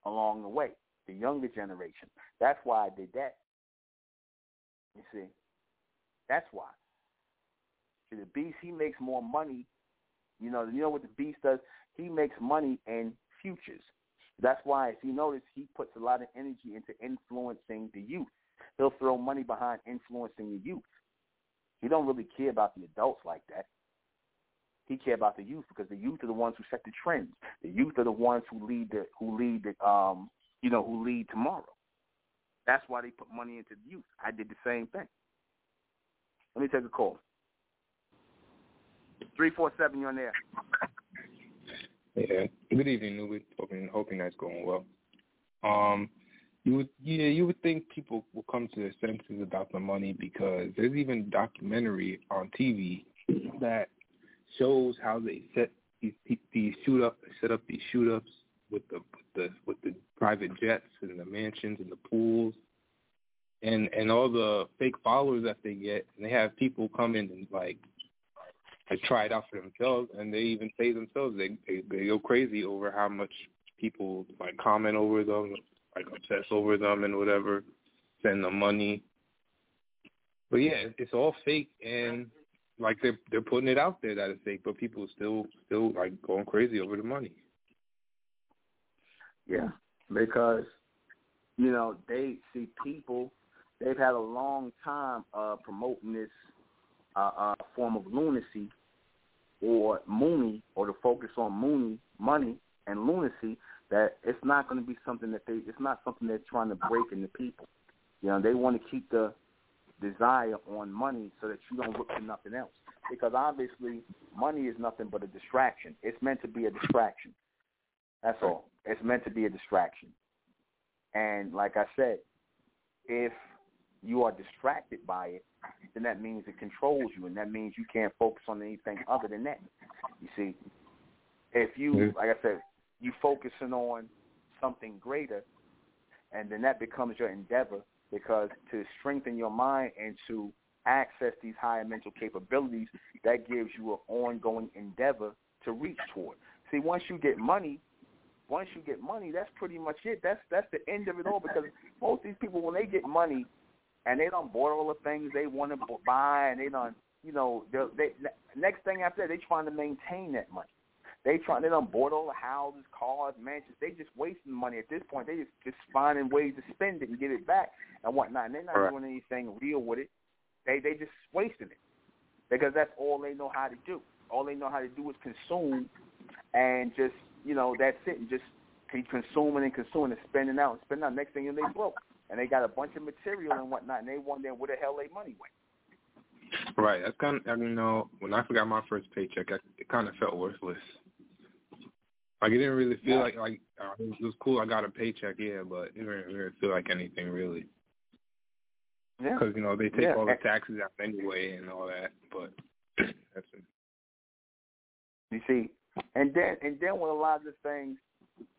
along the way, the younger generation. That's why I did that. You see, that's why. See, the beast, he makes more money. You know, you know what the beast does? He makes money in futures. That's why, if you notice, he puts a lot of energy into influencing the youth. He'll throw money behind influencing the youth. He don't really care about the adults like that. He care about the youth because the youth are the ones who set the trends. The youth are the ones who lead the who lead the um you know who lead tomorrow. That's why they put money into the youth. I did the same thing. Let me take a call. Three four seven, you're on there. Yeah. Good evening, Nuben. Hoping hoping that's going well. Um, you would yeah you would think people will come to their senses about the money because there's even documentary on TV that shows how they set these these shoot up set up these shoot ups with the with the with the private jets and the mansions and the pools. And and all the fake followers that they get and they have people come in and like like try it out for themselves and they even say themselves they they, they go crazy over how much people like comment over them like obsess over them and whatever, send them money. But yeah, it's all fake and like they're they're putting it out there that it's fake, but people still still like going crazy over the money. Yeah, because you know they see people. They've had a long time uh, promoting this uh, uh, form of lunacy or Mooney, or to focus on Mooney money and lunacy. That it's not going to be something that they. It's not something they're trying to break into people. You know, they want to keep the desire on money so that you don't look for nothing else. Because obviously, money is nothing but a distraction. It's meant to be a distraction. That's all. It's meant to be a distraction. And like I said, if you are distracted by it, then that means it controls you, and that means you can't focus on anything other than that. You see, if you, like I said, you focusing on something greater, and then that becomes your endeavor, because to strengthen your mind and to access these higher mental capabilities, that gives you an ongoing endeavor to reach toward. See, once you get money, once you get money, that's pretty much it. That's that's the end of it all. Because most of these people, when they get money, and they don't bought all the things they want to buy, and they don't, you know, they, they next thing after that, they trying to maintain that money. They trying, they done bought all the houses, cars, mansions. They just wasting money at this point. They just just finding ways to spend it and get it back and whatnot. And they're not right. doing anything real with it. They they just wasting it because that's all they know how to do. All they know how to do is consume and just you know that's it. And just keep consuming and consuming and spending out and spending out. Next thing you know, they broke and they got a bunch of material and whatnot, and they wonder where the hell they money went. Right. That's kind of, I mean, you know, when I forgot my first paycheck, I, it kind of felt worthless. Like it didn't really feel yeah. like like uh, it was cool. I got a paycheck, yeah, but it didn't really feel like anything really. Yeah. Because you know they take yeah. all the taxes out anyway and all that, but [CLEARS THROAT] that's it. You see, and then and then with a lot of the things,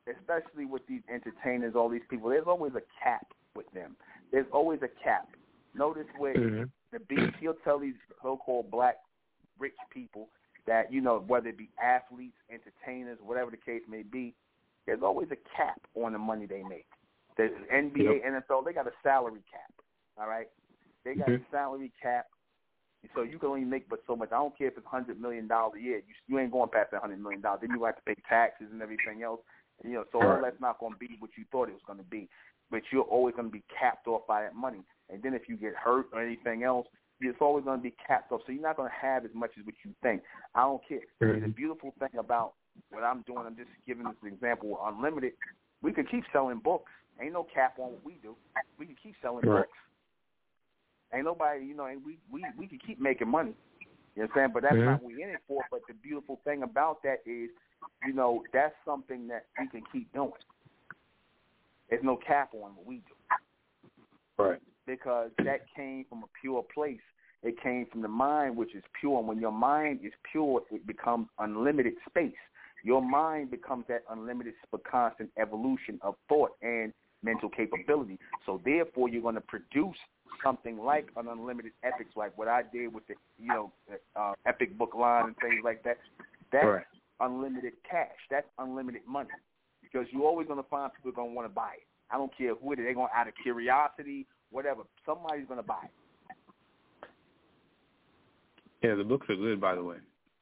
especially with these entertainers, all these people, there's always a cap with them. There's always a cap. Notice where mm-hmm. the beast, he'll tell these so-called black rich people that you know whether it be athletes, entertainers, whatever the case may be, there's always a cap on the money they make. The NBA, yep. NFL, they got a salary cap. All right, they got mm-hmm. a salary cap, so you can only make but so much. I don't care if it's hundred million dollars a year. You you ain't going past that hundred million dollars. Then you have to pay taxes and everything else. And, you know, so all that's not going to be what you thought it was going to be. But you're always going to be capped off by that money. And then if you get hurt or anything else, it's always going to be capped off. So you're not going to have as much as what you think. I don't care. Mm-hmm. The beautiful thing about what I'm doing, I'm just giving this example. Unlimited, we could keep selling books. Ain't no cap on what we do. We can keep selling right. books. Ain't nobody, you know, and we we we can keep making money. You know what I'm saying? But that's mm-hmm. not what we're in it for. But the beautiful thing about that is, you know, that's something that we can keep doing. There's no cap on what we do. Right. Because that came from a pure place. It came from the mind, which is pure. And when your mind is pure, it becomes unlimited space. Your mind becomes that unlimited but constant evolution of thought and mental capability. So therefore, you're going to produce something like an unlimited epics, like what I did with the you know uh, epic book line and things like that. That's right. unlimited cash. That's unlimited money because you're always going to find people going to want to buy it. I don't care who it is. They're going out of curiosity, whatever. Somebody's going to buy it. Yeah, the books are good, by the way.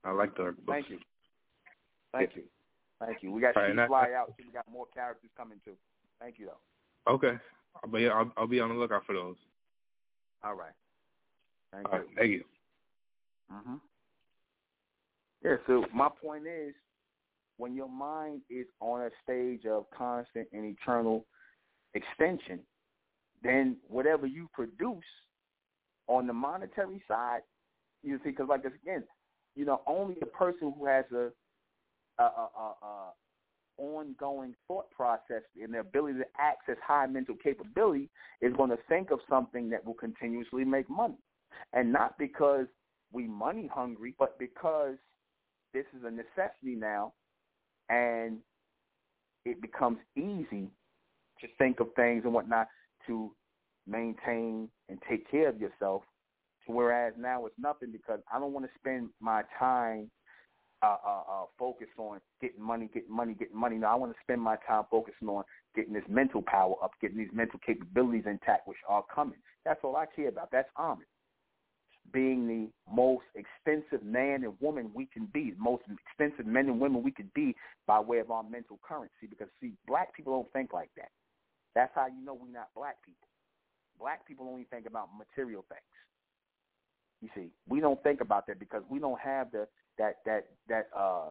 I like the books. Thank you. Thank you. Thank you. We got right, to fly out. So we got more characters coming too. Thank you, though. Okay. But yeah, I'll, I'll be on the lookout for those. All right. Thank All you. Right, thank you. Mhm. Yeah. So my point is, when your mind is on a stage of constant and eternal extension, then whatever you produce on the monetary side, you see, because like again, you know, only a person who has a, a, a, a, ongoing thought process and the ability to access high mental capability is going to think of something that will continuously make money. And not because we money hungry, but because this is a necessity now and it becomes easy to think of things and whatnot to maintain and take care of yourself. Whereas now it's nothing because I don't want to spend my time uh, uh, uh, focused on getting money, getting money, getting money. No, I want to spend my time focusing on getting this mental power up, getting these mental capabilities intact, which are coming. That's all I care about. That's Ahmed. being the most extensive man and woman we can be, most extensive men and women we could be by way of our mental currency. Because see, black people don't think like that. That's how you know we're not black people. Black people only think about material things. You see, we don't think about that because we don't have the that that that uh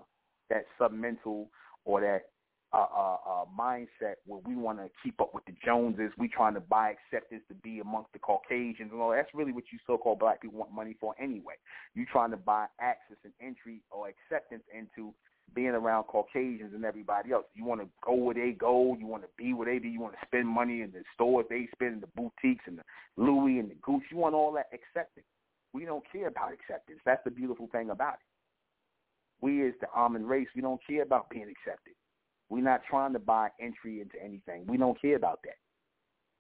that submental or that uh, uh, uh, mindset where we want to keep up with the Joneses. We trying to buy acceptance to be amongst the Caucasians and all. That's really what you so-called black people want money for anyway. You trying to buy access and entry or acceptance into being around Caucasians and everybody else. You want to go where they go. You want to be where they be. You want to spend money in the stores they spend, in the boutiques and the Louis and the Gucci. You want all that acceptance. We don't care about acceptance. That's the beautiful thing about it. We as the almond race, we don't care about being accepted. We're not trying to buy entry into anything. We don't care about that.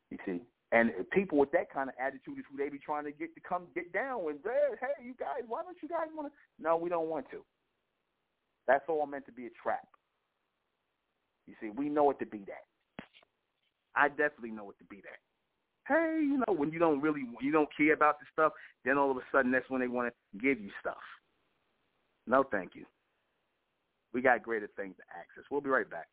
You see? And people with that kind of attitude is who they be trying to get to come get down with. Hey, you guys, why don't you guys want to? No, we don't want to. That's all meant to be a trap. You see, we know it to be that. I definitely know it to be that. Hey, you know, when you don't really, you don't care about the stuff, then all of a sudden that's when they want to give you stuff. No, thank you. We got greater things to access. We'll be right back.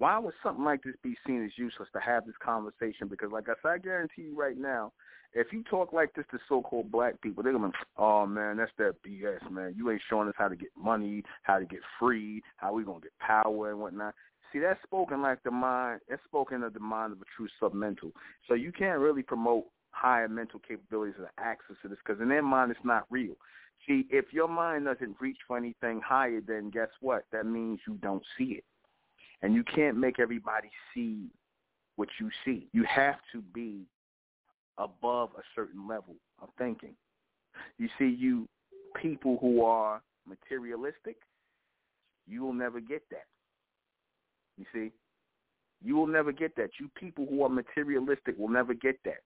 Why would something like this be seen as useless to have this conversation? Because, like I said, I guarantee you right now, if you talk like this to so-called black people, they're gonna, be, oh man, that's that BS, man. You ain't showing us how to get money, how to get free, how we gonna get power and whatnot. See, that's spoken like the mind. That's spoken of the mind of a true submental. So you can't really promote higher mental capabilities or access to this because in their mind it's not real. See, if your mind doesn't reach for anything higher, then guess what? That means you don't see it. And you can't make everybody see what you see. You have to be above a certain level of thinking. You see, you people who are materialistic, you will never get that. You see? You will never get that. You people who are materialistic will never get that.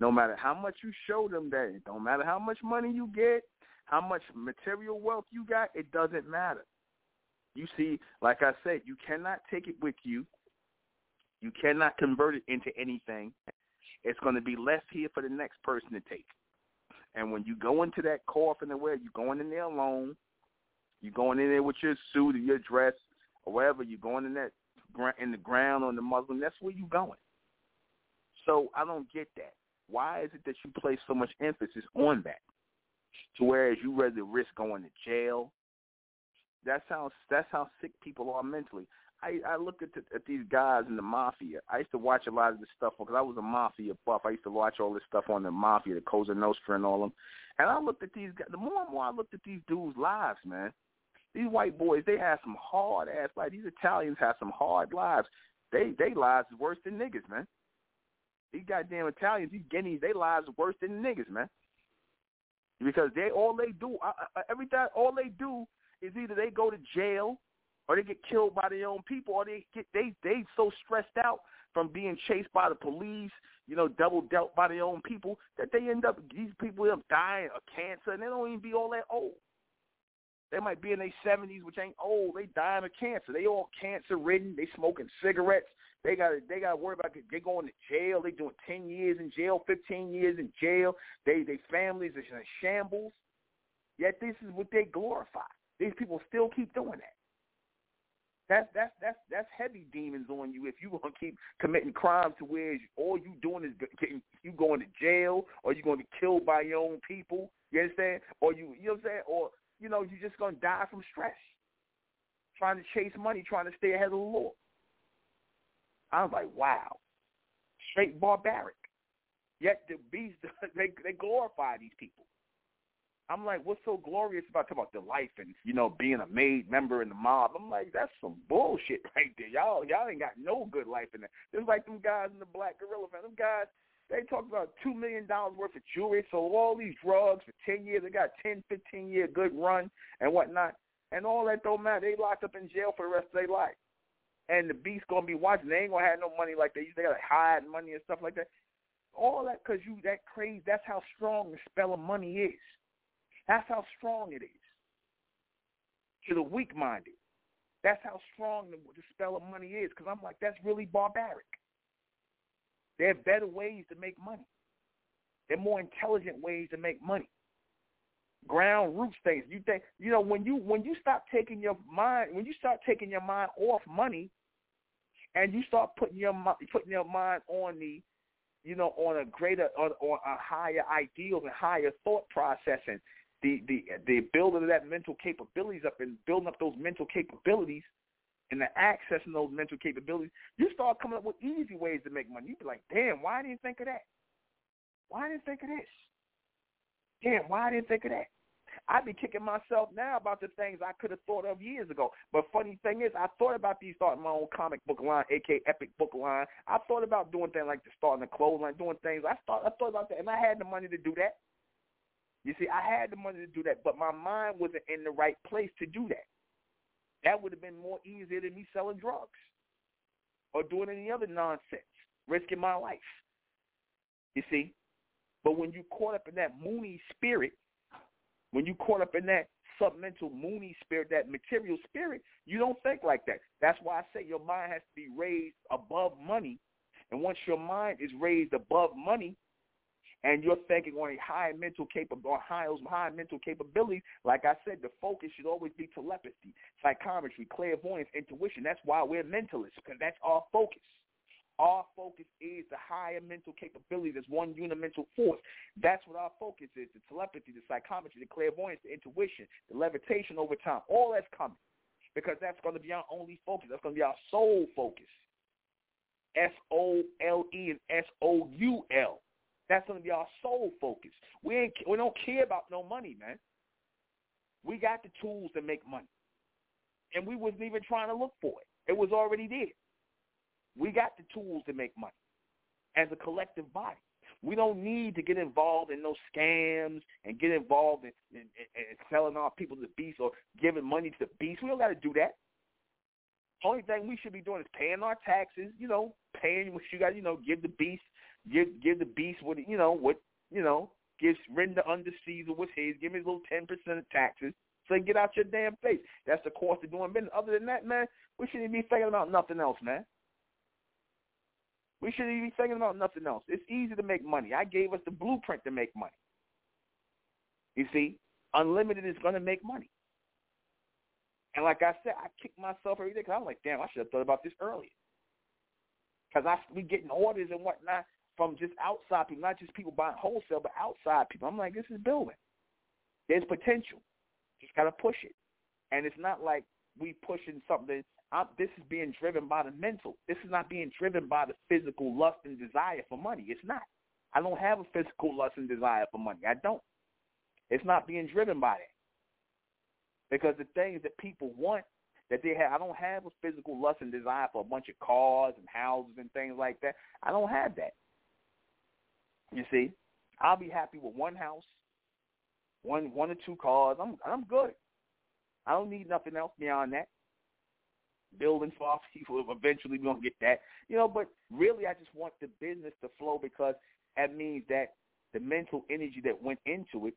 No matter how much you show them that, it don't matter how much money you get, how much material wealth you got, it doesn't matter. You see, like I said, you cannot take it with you. You cannot convert it into anything. It's going to be left here for the next person to take. And when you go into that coffin and where you're going in there alone, you're going in there with your suit or your dress or wherever you're going in that in the ground on the Muslim. That's where you're going. So I don't get that. Why is it that you place so much emphasis on that? To whereas you rather risk going to jail. That's how that's how sick people are mentally. I I look at the, at these guys in the mafia. I used to watch a lot of this stuff because I was a mafia buff. I used to watch all this stuff on the mafia, the Cosa Nostra, and all them. And I looked at these guys. The more and more I looked at these dudes' lives, man, these white boys they have some hard ass lives. These Italians have some hard lives. They they lives is worse than niggas, man. These goddamn Italians, these Guineas, they lives are worse than niggas, man. Because they all they do, I, I, every time all they do is either they go to jail or they get killed by their own people, or they get they they so stressed out from being chased by the police, you know, double dealt by their own people that they end up these people end up dying of cancer, and they don't even be all that old. They might be in their seventies, which ain't old. They dying of cancer. They all cancer ridden. They smoking cigarettes. They got they got to worry about they going to jail. They doing ten years in jail, fifteen years in jail. They they families are in shambles. Yet this is what they glorify. These people still keep doing that. That's that's that's that's heavy demons on you if you gonna keep committing crimes to where all you doing is getting you going to jail or you gonna be killed by your own people. You understand? Or you you know what I'm saying? Or you know, you're just to die from stress, trying to chase money, trying to stay ahead of the law. I was like, wow, straight barbaric. Yet the beast, [LAUGHS] they they glorify these people. I'm like, what's so glorious about talking about the life and you know being a made member in the mob? I'm like, that's some bullshit [LAUGHS] right there. Y'all y'all ain't got no good life in there. Just like them guys in the Black Guerrilla fan. Them guys they talk about two million dollars worth of jewelry, sold all these drugs for ten years. They got ten, fifteen year good run and whatnot, and all that don't matter. They locked up in jail for the rest of their life, and the beast gonna be watching. They ain't gonna have no money like they used. They gotta hide money and stuff like that. All that because you that crazy. That's how strong the spell of money is. That's how strong it is to the weak minded. That's how strong the, the spell of money is. Because I'm like, that's really barbaric. There are better ways to make money. There are more intelligent ways to make money. Ground roots things. You think you know when you when you stop taking your mind when you start taking your mind off money, and you start putting your putting your mind on the you know, on a greater, on, on a higher ideals and higher thought processing, the the the building of that mental capabilities up and building up those mental capabilities and the accessing those mental capabilities, you start coming up with easy ways to make money. You be like, damn, why didn't think of that? Why didn't think of this? Damn, why didn't think of that? I'd be kicking myself now about the things I could have thought of years ago. But funny thing is, I thought about these starting my own comic book line, aka Epic Book Line. I thought about doing things like the starting a line, doing things. I thought I thought about that, and I had the money to do that. You see, I had the money to do that, but my mind wasn't in the right place to do that. That would have been more easier than me selling drugs or doing any other nonsense, risking my life. You see? But when you caught up in that moony spirit, when you caught up in that submental moony spirit, that material spirit, you don't think like that. That's why I say your mind has to be raised above money. And once your mind is raised above money, and you're thinking on a high mental capable or high, high mental capability, like I said, the focus should always be telepathy, psychometry, clairvoyance, intuition. That's why we're mentalists, because that's our focus. Our focus is the higher mental capability, this one unimental force. That's what our focus is, the telepathy, the psychometry, the clairvoyance, the intuition, the levitation over time. All that's coming because that's going to be our only focus. That's going to be our sole focus. S-O-L-E and S-O-U-L. That's going to be our sole focus. We ain't, we don't care about no money, man. We got the tools to make money, and we wasn't even trying to look for it. It was already there. We got the tools to make money as a collective body. We don't need to get involved in those scams and get involved in, in, in, in selling our people to beasts or giving money to the beasts. We don't got to do that. Only thing we should be doing is paying our taxes. You know, paying what you got. You know, give the beast, give give the beast what you know what you know. Give render under Caesar what's his. Give me a little ten percent of taxes. So get out your damn face. That's the cost of doing business. Other than that, man, we shouldn't be thinking about nothing else, man. We shouldn't be thinking about nothing else. It's easy to make money. I gave us the blueprint to make money. You see, unlimited is going to make money. And like I said, I kick myself every day because I'm like, damn, I should have thought about this earlier. Because I be getting orders and whatnot from just outside people, not just people buying wholesale, but outside people. I'm like, this is building. There's potential. Just got to push it. And it's not like we pushing something I'm, this is being driven by the mental. This is not being driven by the physical lust and desire for money. It's not. I don't have a physical lust and desire for money. I don't. It's not being driven by that. Because the things that people want that they have, I don't have a physical lust and desire for a bunch of cars and houses and things like that. I don't have that. You see, I'll be happy with one house, one one or two cars. I'm I'm good. I don't need nothing else beyond that building for [LAUGHS] our people. Eventually, we're gonna get that, you know. But really, I just want the business to flow because that means that the mental energy that went into it,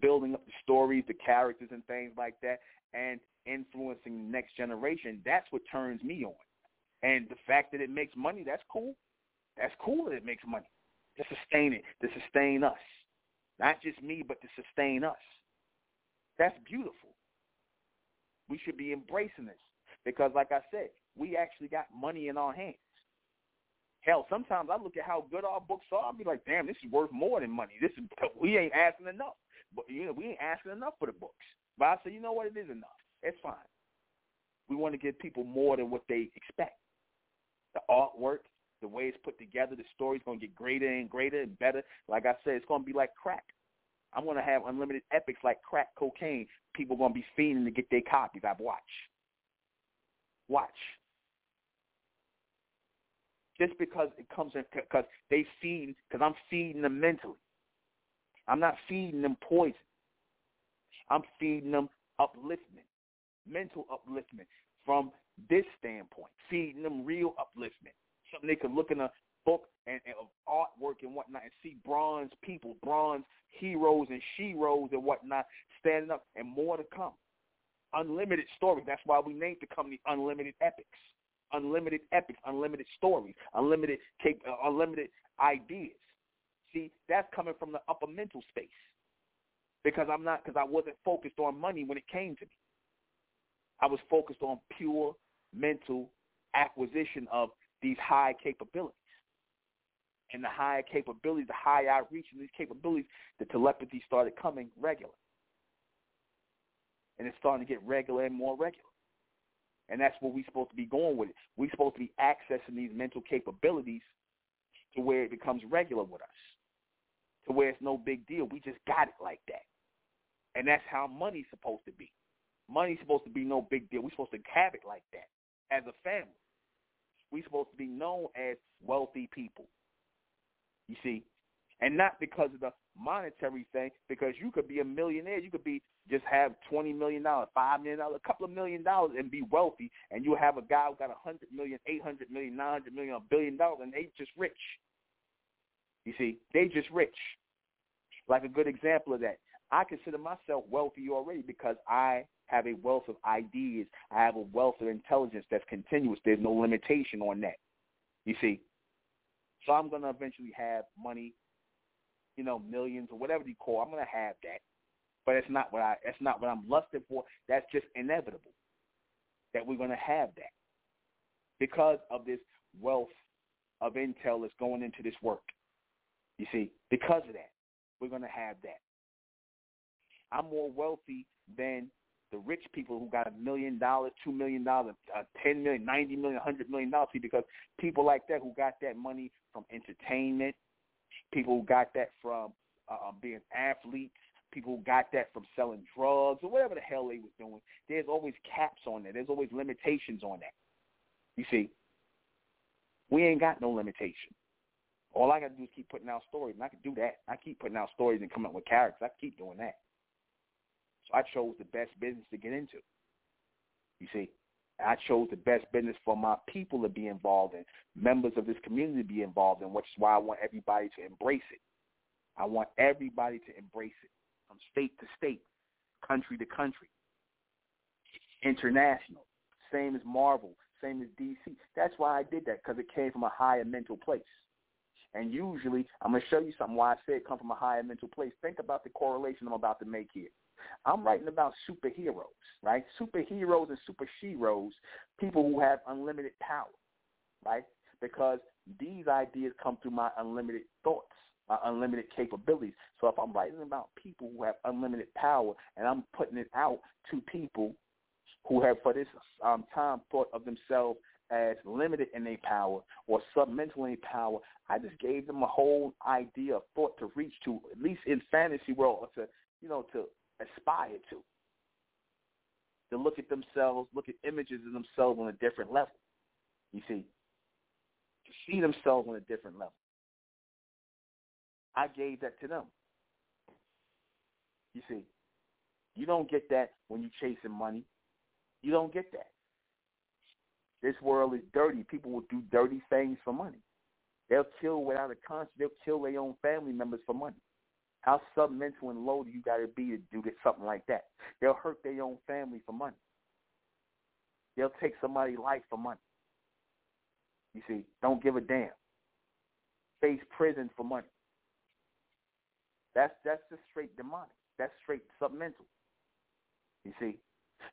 building up the stories, the characters, and things like that, and influencing the next generation. That's what turns me on. And the fact that it makes money, that's cool. That's cool that it makes money to sustain it, to sustain us. Not just me, but to sustain us. That's beautiful. We should be embracing this. Because like I said, we actually got money in our hands. Hell, sometimes I look at how good our books are. I'll be like, damn, this is worth more than money. This is [LAUGHS] we ain't asking enough. But you know, we ain't asking enough for the books. But I say, you know what, it is enough. It's fine. We want to give people more than what they expect. The artwork, the way it's put together, the story's gonna get greater and greater and better. Like I said, it's gonna be like crack. I'm gonna have unlimited epics like crack cocaine. People are gonna be fiending to get their copies. I've watched. Watch. Just because it comes in, because they feed, because I'm feeding them mentally. I'm not feeding them poison. I'm feeding them upliftment, mental upliftment from this standpoint, feeding them real upliftment. Something they could look in a book and, and of artwork and whatnot and see bronze people, bronze heroes and sheroes and whatnot standing up and more to come unlimited stories. That's why we named the company Unlimited Epics. Unlimited epics, unlimited stories, unlimited cap- uh, unlimited ideas. See, that's coming from the upper mental space. Because I'm not because I wasn't focused on money when it came to me. I was focused on pure mental acquisition of these high capabilities. And the higher capabilities, the higher outreach reach in these capabilities, the telepathy started coming regular and it's starting to get regular and more regular. And that's where we're supposed to be going with it. We're supposed to be accessing these mental capabilities to where it becomes regular with us, to where it's no big deal. We just got it like that. And that's how money's supposed to be. Money's supposed to be no big deal. We're supposed to have it like that as a family. We're supposed to be known as wealthy people. You see, and not because of the monetary thing, because you could be a millionaire, you could be just have twenty million dollars, five million dollars, a couple of million dollars, and be wealthy, and you have a guy who got a hundred million, eight hundred million, nine hundred million, a billion dollars, and they just rich. You see, they just rich. Like a good example of that, I consider myself wealthy already because I have a wealth of ideas. I have a wealth of intelligence that's continuous. There's no limitation on that. You see, so I'm going to eventually have money you know, millions or whatever you call. I'm gonna have that, but it's not what I. That's not what I'm lusting for. That's just inevitable that we're gonna have that because of this wealth of intel that's going into this work. You see, because of that, we're gonna have that. I'm more wealthy than the rich people who got a million dollars, two million dollars, uh, ten million, ninety million, hundred million dollars. Because people like that who got that money from entertainment, people who got that from uh, um, being athletes, people who got that from selling drugs or whatever the hell they was doing. There's always caps on that. There's always limitations on that. You see, we ain't got no limitation. All I got to do is keep putting out stories, and I can do that. I keep putting out stories and coming up with characters. I keep doing that. So I chose the best business to get into. You see, I chose the best business for my people to be involved in, members of this community to be involved in, which is why I want everybody to embrace it. I want everybody to embrace it from state to state, country to country, international, same as Marvel, same as DC. That's why I did that because it came from a higher mental place. And usually, I'm going to show you something why I say it come from a higher mental place. Think about the correlation I'm about to make here. I'm writing about superheroes, right? Superheroes and super sheroes, people who have unlimited power, right? Because these ideas come through my unlimited thoughts, my unlimited capabilities. So if I'm writing about people who have unlimited power and I'm putting it out to people who have for this um, time thought of themselves as limited in their power or submental in their power, I just gave them a whole idea of thought to reach to, at least in fantasy world, or to you know to aspire to. To look at themselves, look at images of themselves on a different level. You see, to see themselves on a different level. I gave that to them. You see, you don't get that when you're chasing money. You don't get that. This world is dirty. People will do dirty things for money. They'll kill without a conscience. They'll kill their own family members for money. How submental and low do you got to be to do something like that? They'll hurt their own family for money. They'll take somebody's life for money. You see, don't give a damn. Face prison for money. That's that's just straight demonic. That's straight submental. You see,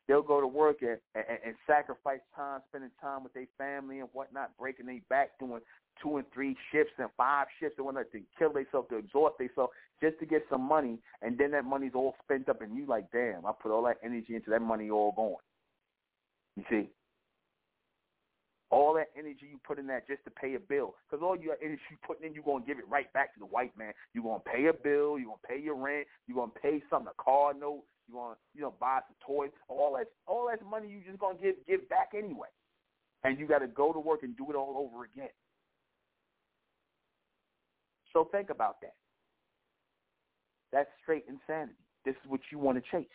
they'll go to work and, and, and sacrifice time, spending time with their family and whatnot, breaking their back, doing two and three shifts and five shifts and whatnot to kill themselves, to exhaust themselves just to get some money, and then that money's all spent up, and you like, damn, I put all that energy into that money all gone. You see, all that energy you put in that just to pay a bill, because all your energy you putting in, you're gonna give it right back to the white man. You're gonna pay a bill, you're gonna pay your rent, you're gonna pay something, a car note, you want you know buy some toys. All that all that money you just gonna give give back anyway, and you got to go to work and do it all over again. So think about that. That's straight insanity. This is what you want to chase.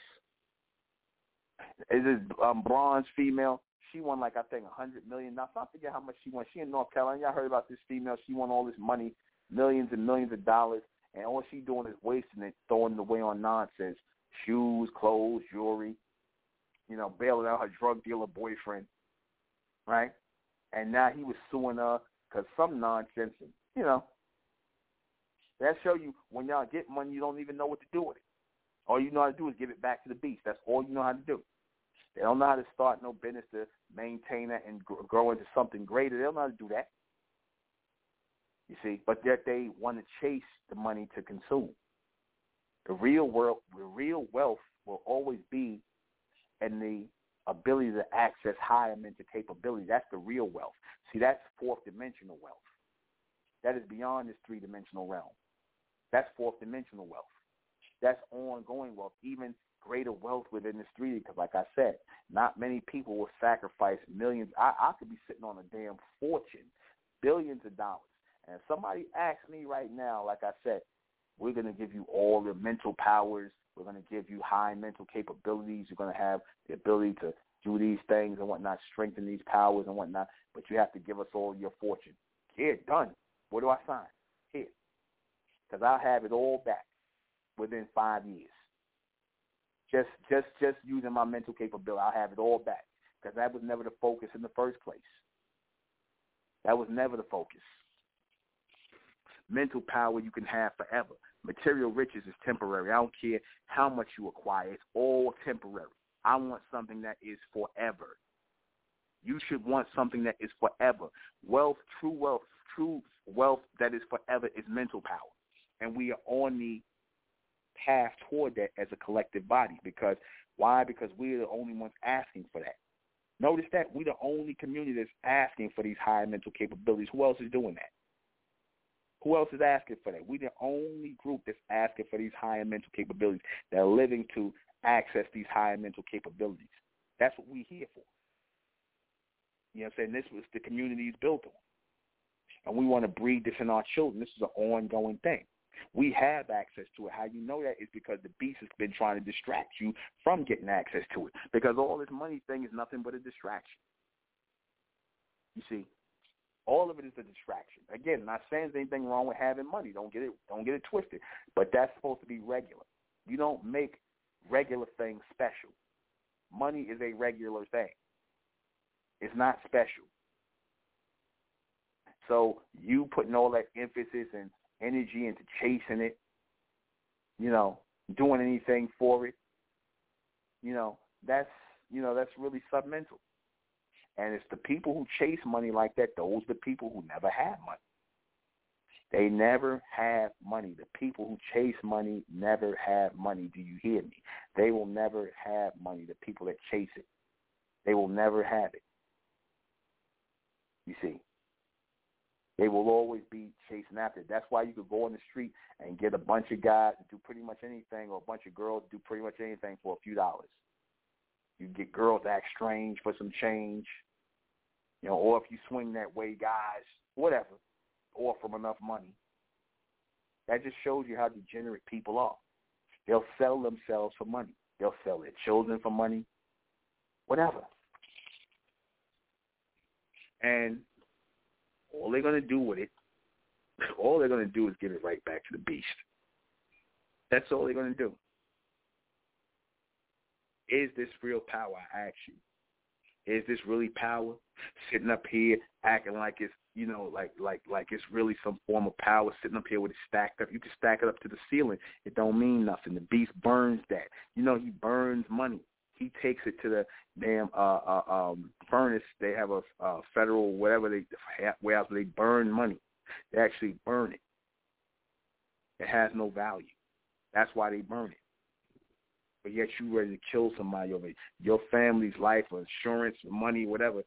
Is this um, bronze female? She won like I think a hundred million. Now I forget how much she won. She in North Carolina. Y'all heard about this female? She won all this money, millions and millions of dollars, and all she doing is wasting it, throwing it away on nonsense shoes, clothes, jewelry, you know, bailing out her drug dealer boyfriend, right? And now he was suing her because some nonsense, and, you know. That show you when y'all get money, you don't even know what to do with it. All you know how to do is give it back to the beast. That's all you know how to do. They don't know how to start no business to maintain it and grow into something greater. They don't know how to do that. You see, but yet they want to chase the money to consume. The real world, the real wealth will always be in the ability to access higher mental capability. That's the real wealth. See, that's fourth dimensional wealth. That is beyond this three dimensional realm. That's fourth dimensional wealth. That's ongoing wealth, even greater wealth within this 3D. Because, like I said, not many people will sacrifice millions. I, I could be sitting on a damn fortune, billions of dollars. And if somebody asks me right now, like I said, we're going to give you all the mental powers. We're going to give you high mental capabilities. You're going to have the ability to do these things and whatnot, strengthen these powers and whatnot. But you have to give us all your fortune. Here, done. Where do I sign? Here. Because I'll have it all back within five years. Just, just, just using my mental capability, I'll have it all back. Because that was never the focus in the first place. That was never the focus mental power you can have forever. Material riches is temporary. I don't care how much you acquire. It's all temporary. I want something that is forever. You should want something that is forever. Wealth, true wealth, true wealth that is forever is mental power. And we are on the path toward that as a collective body. Because why? Because we're the only ones asking for that. Notice that we're the only community that's asking for these higher mental capabilities. Who else is doing that? Who else is asking for that? We're the only group that's asking for these higher mental capabilities that are living to access these higher mental capabilities. That's what we're here for. You know what I'm saying? This was the community is built on. And we want to breed this in our children. This is an ongoing thing. We have access to it. How you know that is because the beast has been trying to distract you from getting access to it. Because all this money thing is nothing but a distraction. You see, all of it is a distraction. Again, not saying there's anything wrong with having money. Don't get it don't get it twisted. But that's supposed to be regular. You don't make regular things special. Money is a regular thing. It's not special. So you putting all that emphasis and energy into chasing it, you know, doing anything for it, you know, that's you know, that's really submental. And it's the people who chase money like that, those the people who never have money. They never have money. The people who chase money never have money. Do you hear me? They will never have money. The people that chase it, they will never have it. You see, they will always be chasing after it. That's why you could go on the street and get a bunch of guys to do pretty much anything, or a bunch of girls to do pretty much anything for a few dollars. You get girls to act strange for some change, you know, or if you swing that way, guys, whatever, or from enough money. That just shows you how degenerate people are. They'll sell themselves for money. They'll sell their children for money, whatever. And all they're going to do with it, [LAUGHS] all they're going to do is give it right back to the beast. That's all they're going to do. Is this real power? I ask you. Is this really power? Sitting up here acting like it's you know like like like it's really some form of power. Sitting up here with it stacked up. You can stack it up to the ceiling. It don't mean nothing. The beast burns that. You know he burns money he takes it to the damn uh, uh, um, furnace. They have a uh, federal whatever they warehouse they burn money. They actually burn it. It has no value. That's why they burn it. But yet you ready to kill somebody over your family's life or insurance, money, whatever.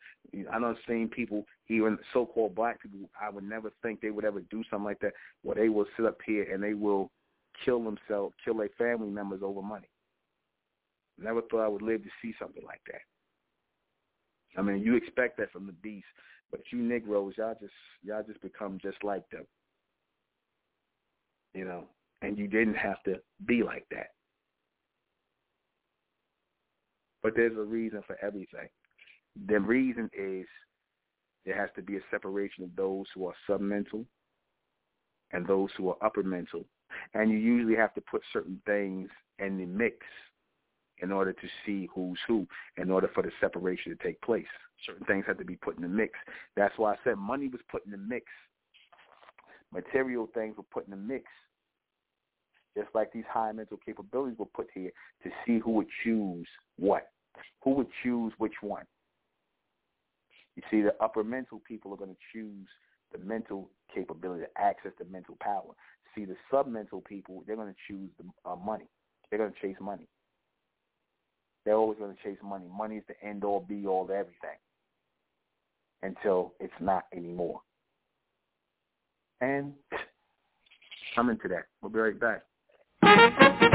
I know seen people, even so-called black people, I would never think they would ever do something like that, where they will sit up here and they will kill themselves, kill their family members over money. Never thought I would live to see something like that. I mean, you expect that from the beast, but you Negroes, y'all just y'all just become just like them. You know, and you didn't have to be like that. But there's a reason for everything. The reason is there has to be a separation of those who are submental and those who are upper mental. And you usually have to put certain things in the mix in order to see who's who, in order for the separation to take place. Certain things have to be put in the mix. That's why I said money was put in the mix. Material things were put in the mix. Just like these high mental capabilities were put here to see who would choose what. Who would choose which one. You see, the upper mental people are going to choose the mental capability to access the mental power. See, the submental people, they're going to choose the uh, money. They're going to chase money. They're always going to chase money. Money is the end all be all to everything until it's not anymore. And I'm into that. We'll be right back. You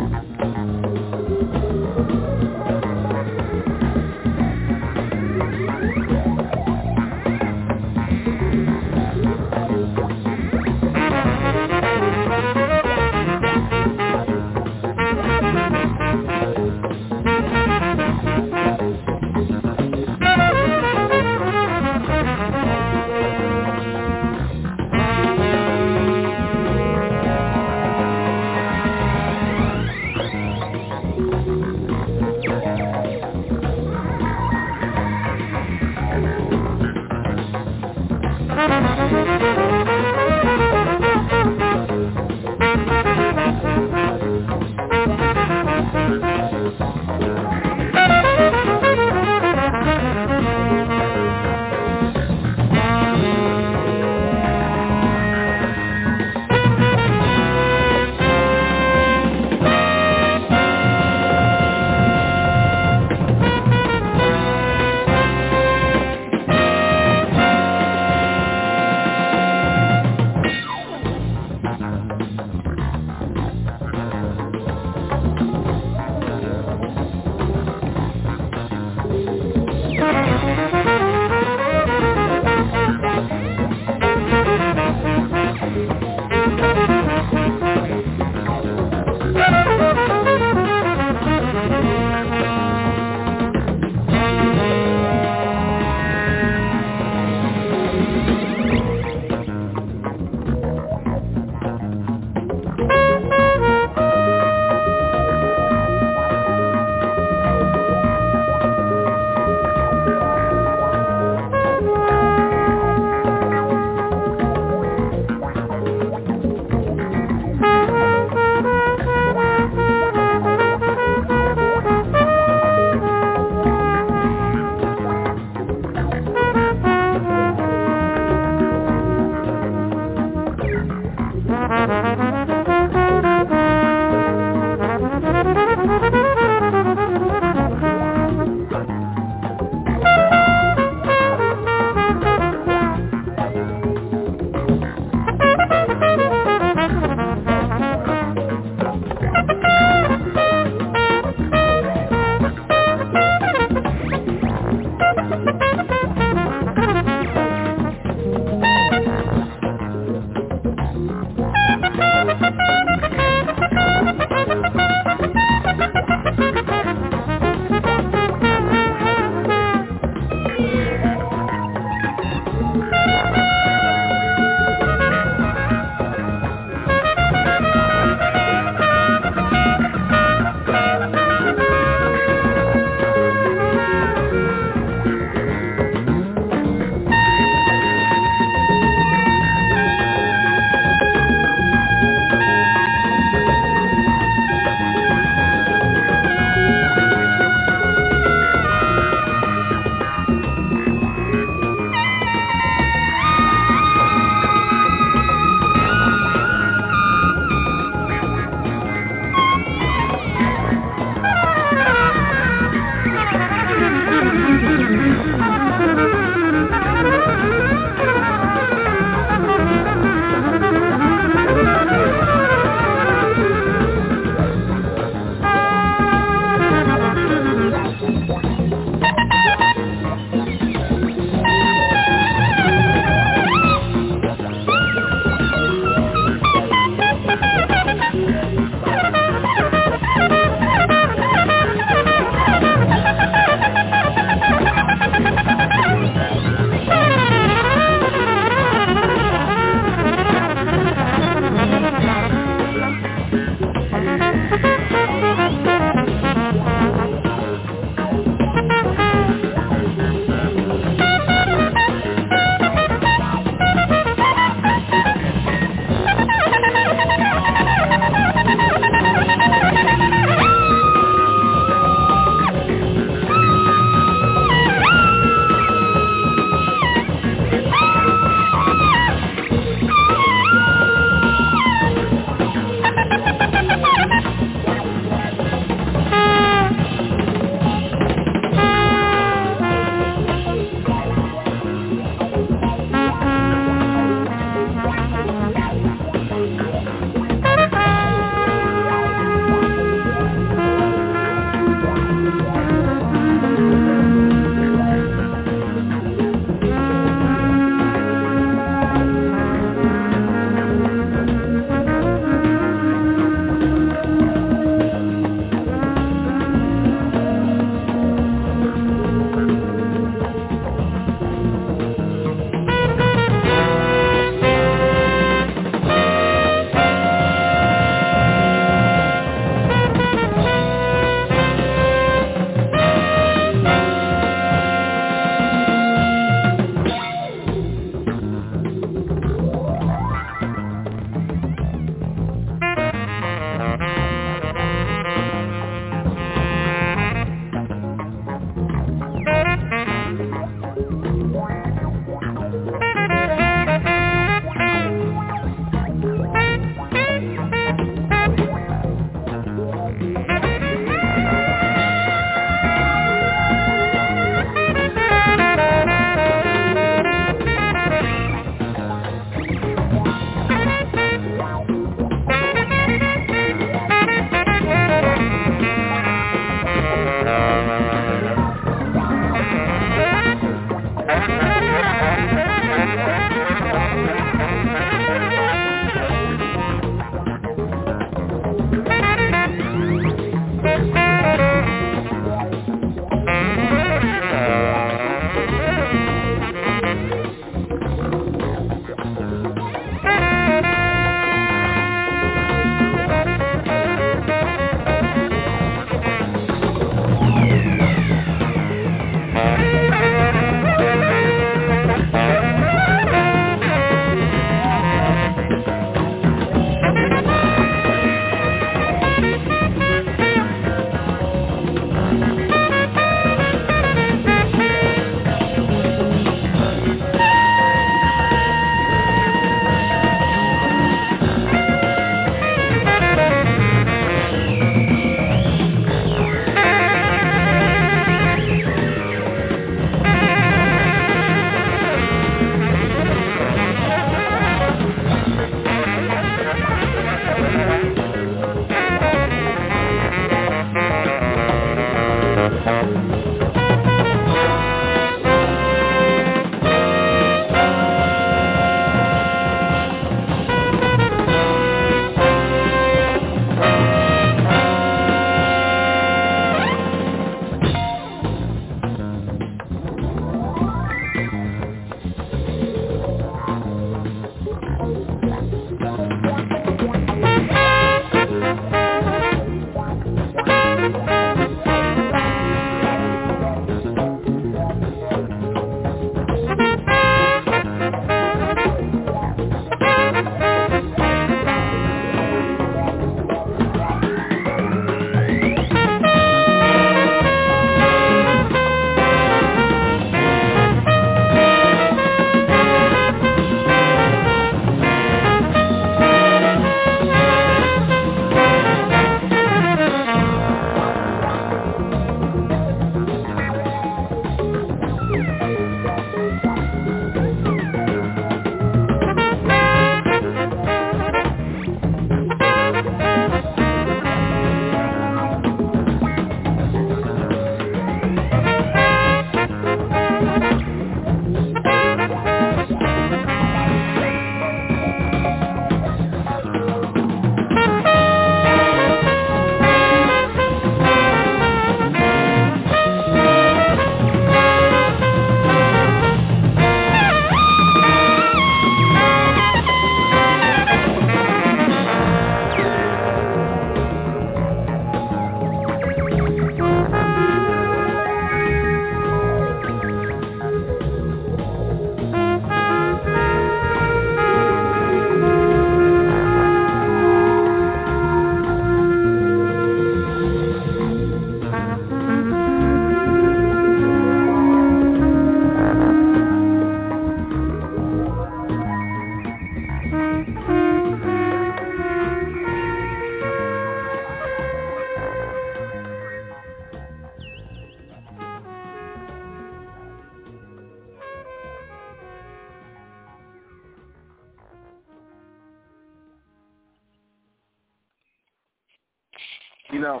know,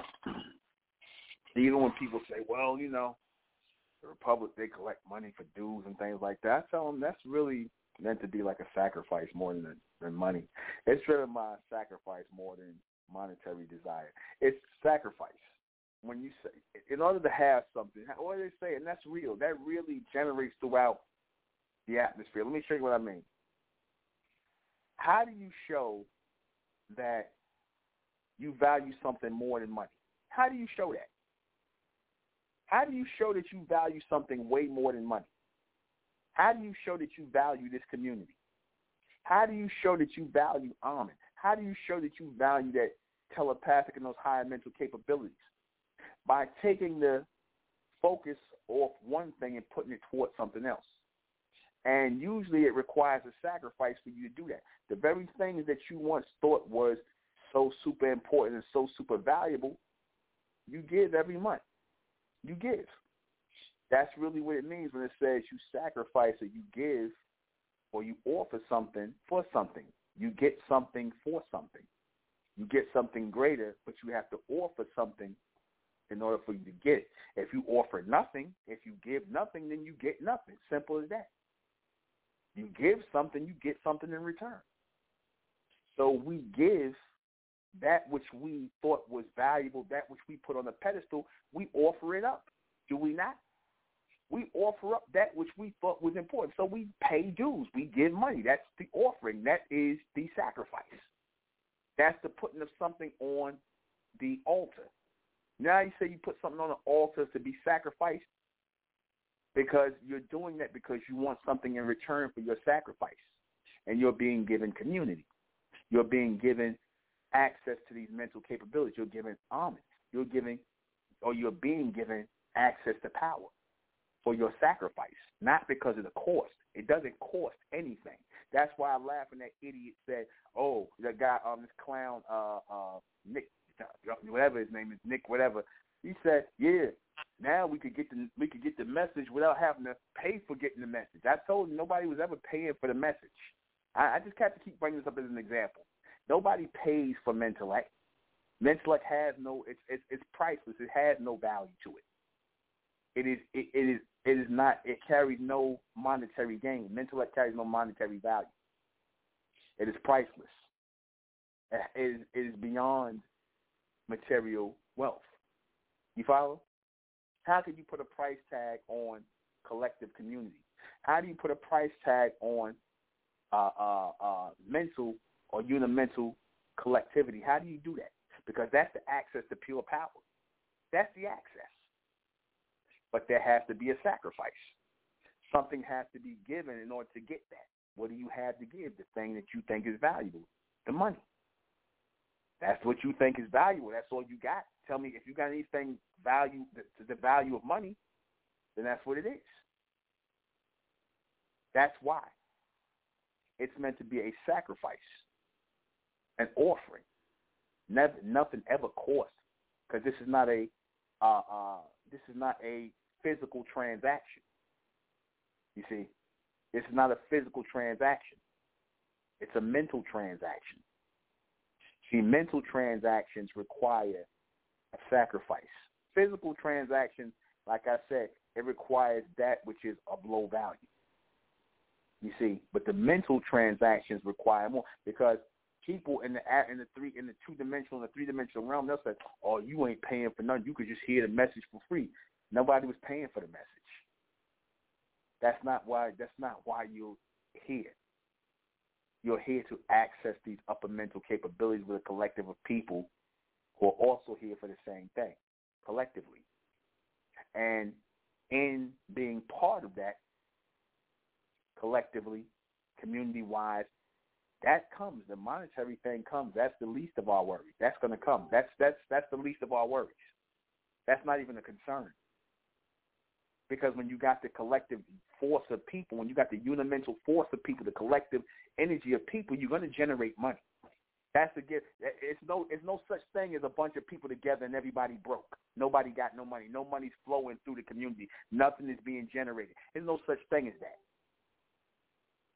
even when people say, well, you know, the Republic, they collect money for dues and things like that, I tell them that's really meant to be like a sacrifice more than than money. It's driven by sacrifice more than monetary desire. It's sacrifice. When you say, in order to have something, what do they say? And that's real. That really generates throughout the atmosphere. Let me show you what I mean. How do you show that you value something more than money? How do you show that? How do you show that you value something way more than money? How do you show that you value this community? How do you show that you value Amen? How do you show that you value that telepathic and those higher mental capabilities? By taking the focus off one thing and putting it towards something else. And usually it requires a sacrifice for you to do that. The very things that you once thought was so super important and so super valuable, you give every month. You give. That's really what it means when it says you sacrifice or you give or you offer something for something. You get something for something. You get something greater, but you have to offer something in order for you to get it. If you offer nothing, if you give nothing, then you get nothing. Simple as that. You give something, you get something in return. So we give that which we thought was valuable, that which we put on a pedestal, we offer it up. Do we not? We offer up that which we thought was important. So we pay dues. We give money. That's the offering. That is the sacrifice. That's the putting of something on the altar. Now you say you put something on the altar to be sacrificed because you're doing that because you want something in return for your sacrifice. And you're being given community. You're being given access to these mental capabilities. You're given homage. You're giving or you're being given access to power for your sacrifice, not because of the cost. It doesn't cost anything. That's why I laugh when that idiot said, "Oh, the guy, um, this clown, uh, uh, Nick, whatever his name is, Nick, whatever." He said, "Yeah, now we could get the we could get the message without having to pay for getting the message." I told him nobody was ever paying for the message. I, I just have to keep bringing this up as an example. Nobody pays for Mentellect. Mentellect has no it's it's, it's priceless. It has no value to it. It is it, it is it is not it carries no monetary gain. Mentellect carries no monetary value. It is priceless. It is, it is beyond material wealth. You follow? How can you put a price tag on collective community? How do you put a price tag on uh, uh, uh, mental or unimental collectivity? How do you do that? Because that's the access to pure power. That's the access. But there has to be a sacrifice. Something has to be given in order to get that. What do you have to give? The thing that you think is valuable, the money. That's what you think is valuable. That's all you got. Tell me if you got anything value the value of money, then that's what it is. That's why. It's meant to be a sacrifice, an offering. Never, nothing ever costs because this is not a uh, uh, this is not a physical transaction. You see, this is not a physical transaction. It's a mental transaction. See, mental transactions require a sacrifice. Physical transactions, like I said, it requires that which is of low value. You see, but the mental transactions require more because people in the in the three in the two dimensional and the three dimensional realm they'll say, "Oh, you ain't paying for nothing. You could just hear the message for free." Nobody was paying for the message. That's not why. That's not why you're here. You're here to access these upper mental capabilities with a collective of people who are also here for the same thing, collectively. And in being part of that, collectively, community-wise, that comes. The monetary thing comes. That's the least of our worries. That's going to come. That's that's that's the least of our worries. That's not even a concern. Because when you got the collective force of people, when you got the unimental force of people, the collective energy of people, you're going to generate money. That's the gift. It's no, it's no such thing as a bunch of people together and everybody broke. Nobody got no money. No money's flowing through the community. Nothing is being generated. There's no such thing as that.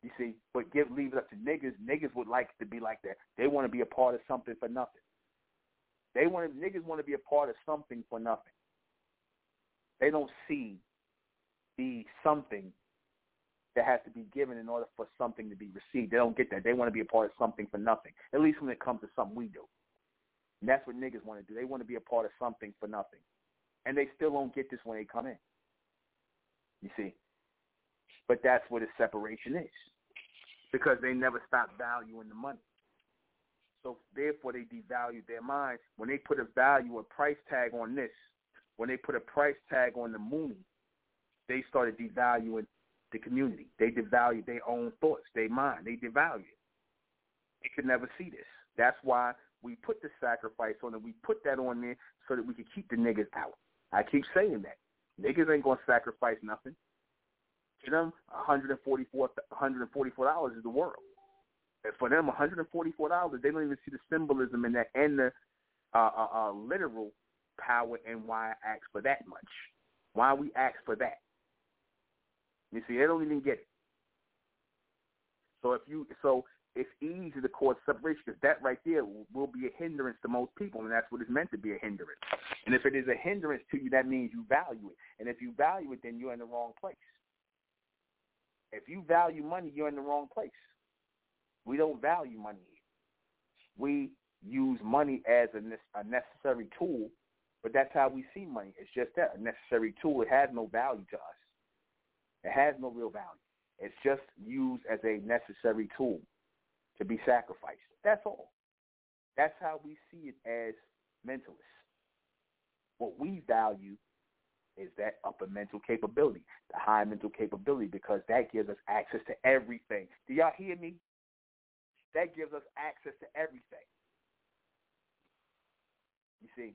You see, but give leave it up to niggas. Niggas would like to be like that. They want to be a part of something for nothing. They want niggas want to be a part of something for nothing. They don't see the something that has to be given in order for something to be received. They don't get that. They want to be a part of something for nothing. At least when it comes to something we do. And that's what niggas want to do. They want to be a part of something for nothing. And they still don't get this when they come in. You see? But that's what the separation is. Because they never stop valuing the money. So therefore they devalue their mind. When they put a value, a price tag on this, when they put a price tag on the moon, they started devaluing the community. They devalue their own thoughts, their mind. They devalue it. They could never see this. That's why we put the sacrifice on it. We put that on there so that we could keep the niggas out. I keep saying that. Niggas ain't gonna sacrifice nothing. To them, $144, $144 is the world. And for them, $144, they don't even see the symbolism in that and the uh, uh, uh, literal power and why I ask for that much. Why we ask for that. You see, they don't even get it. So if you, so it's easy to cause separation because that right there will be a hindrance to most people, and that's what it's meant to be a hindrance. And if it is a hindrance to you, that means you value it. And if you value it, then you're in the wrong place. If you value money, you're in the wrong place. We don't value money. We use money as a, a necessary tool, but that's how we see money. It's just that, a necessary tool. It has no value to us. It has no real value. It's just used as a necessary tool to be sacrificed. That's all. That's how we see it as mentalists. What we value is that upper mental capability, the high mental capability, because that gives us access to everything. Do y'all hear me? That gives us access to everything. You see,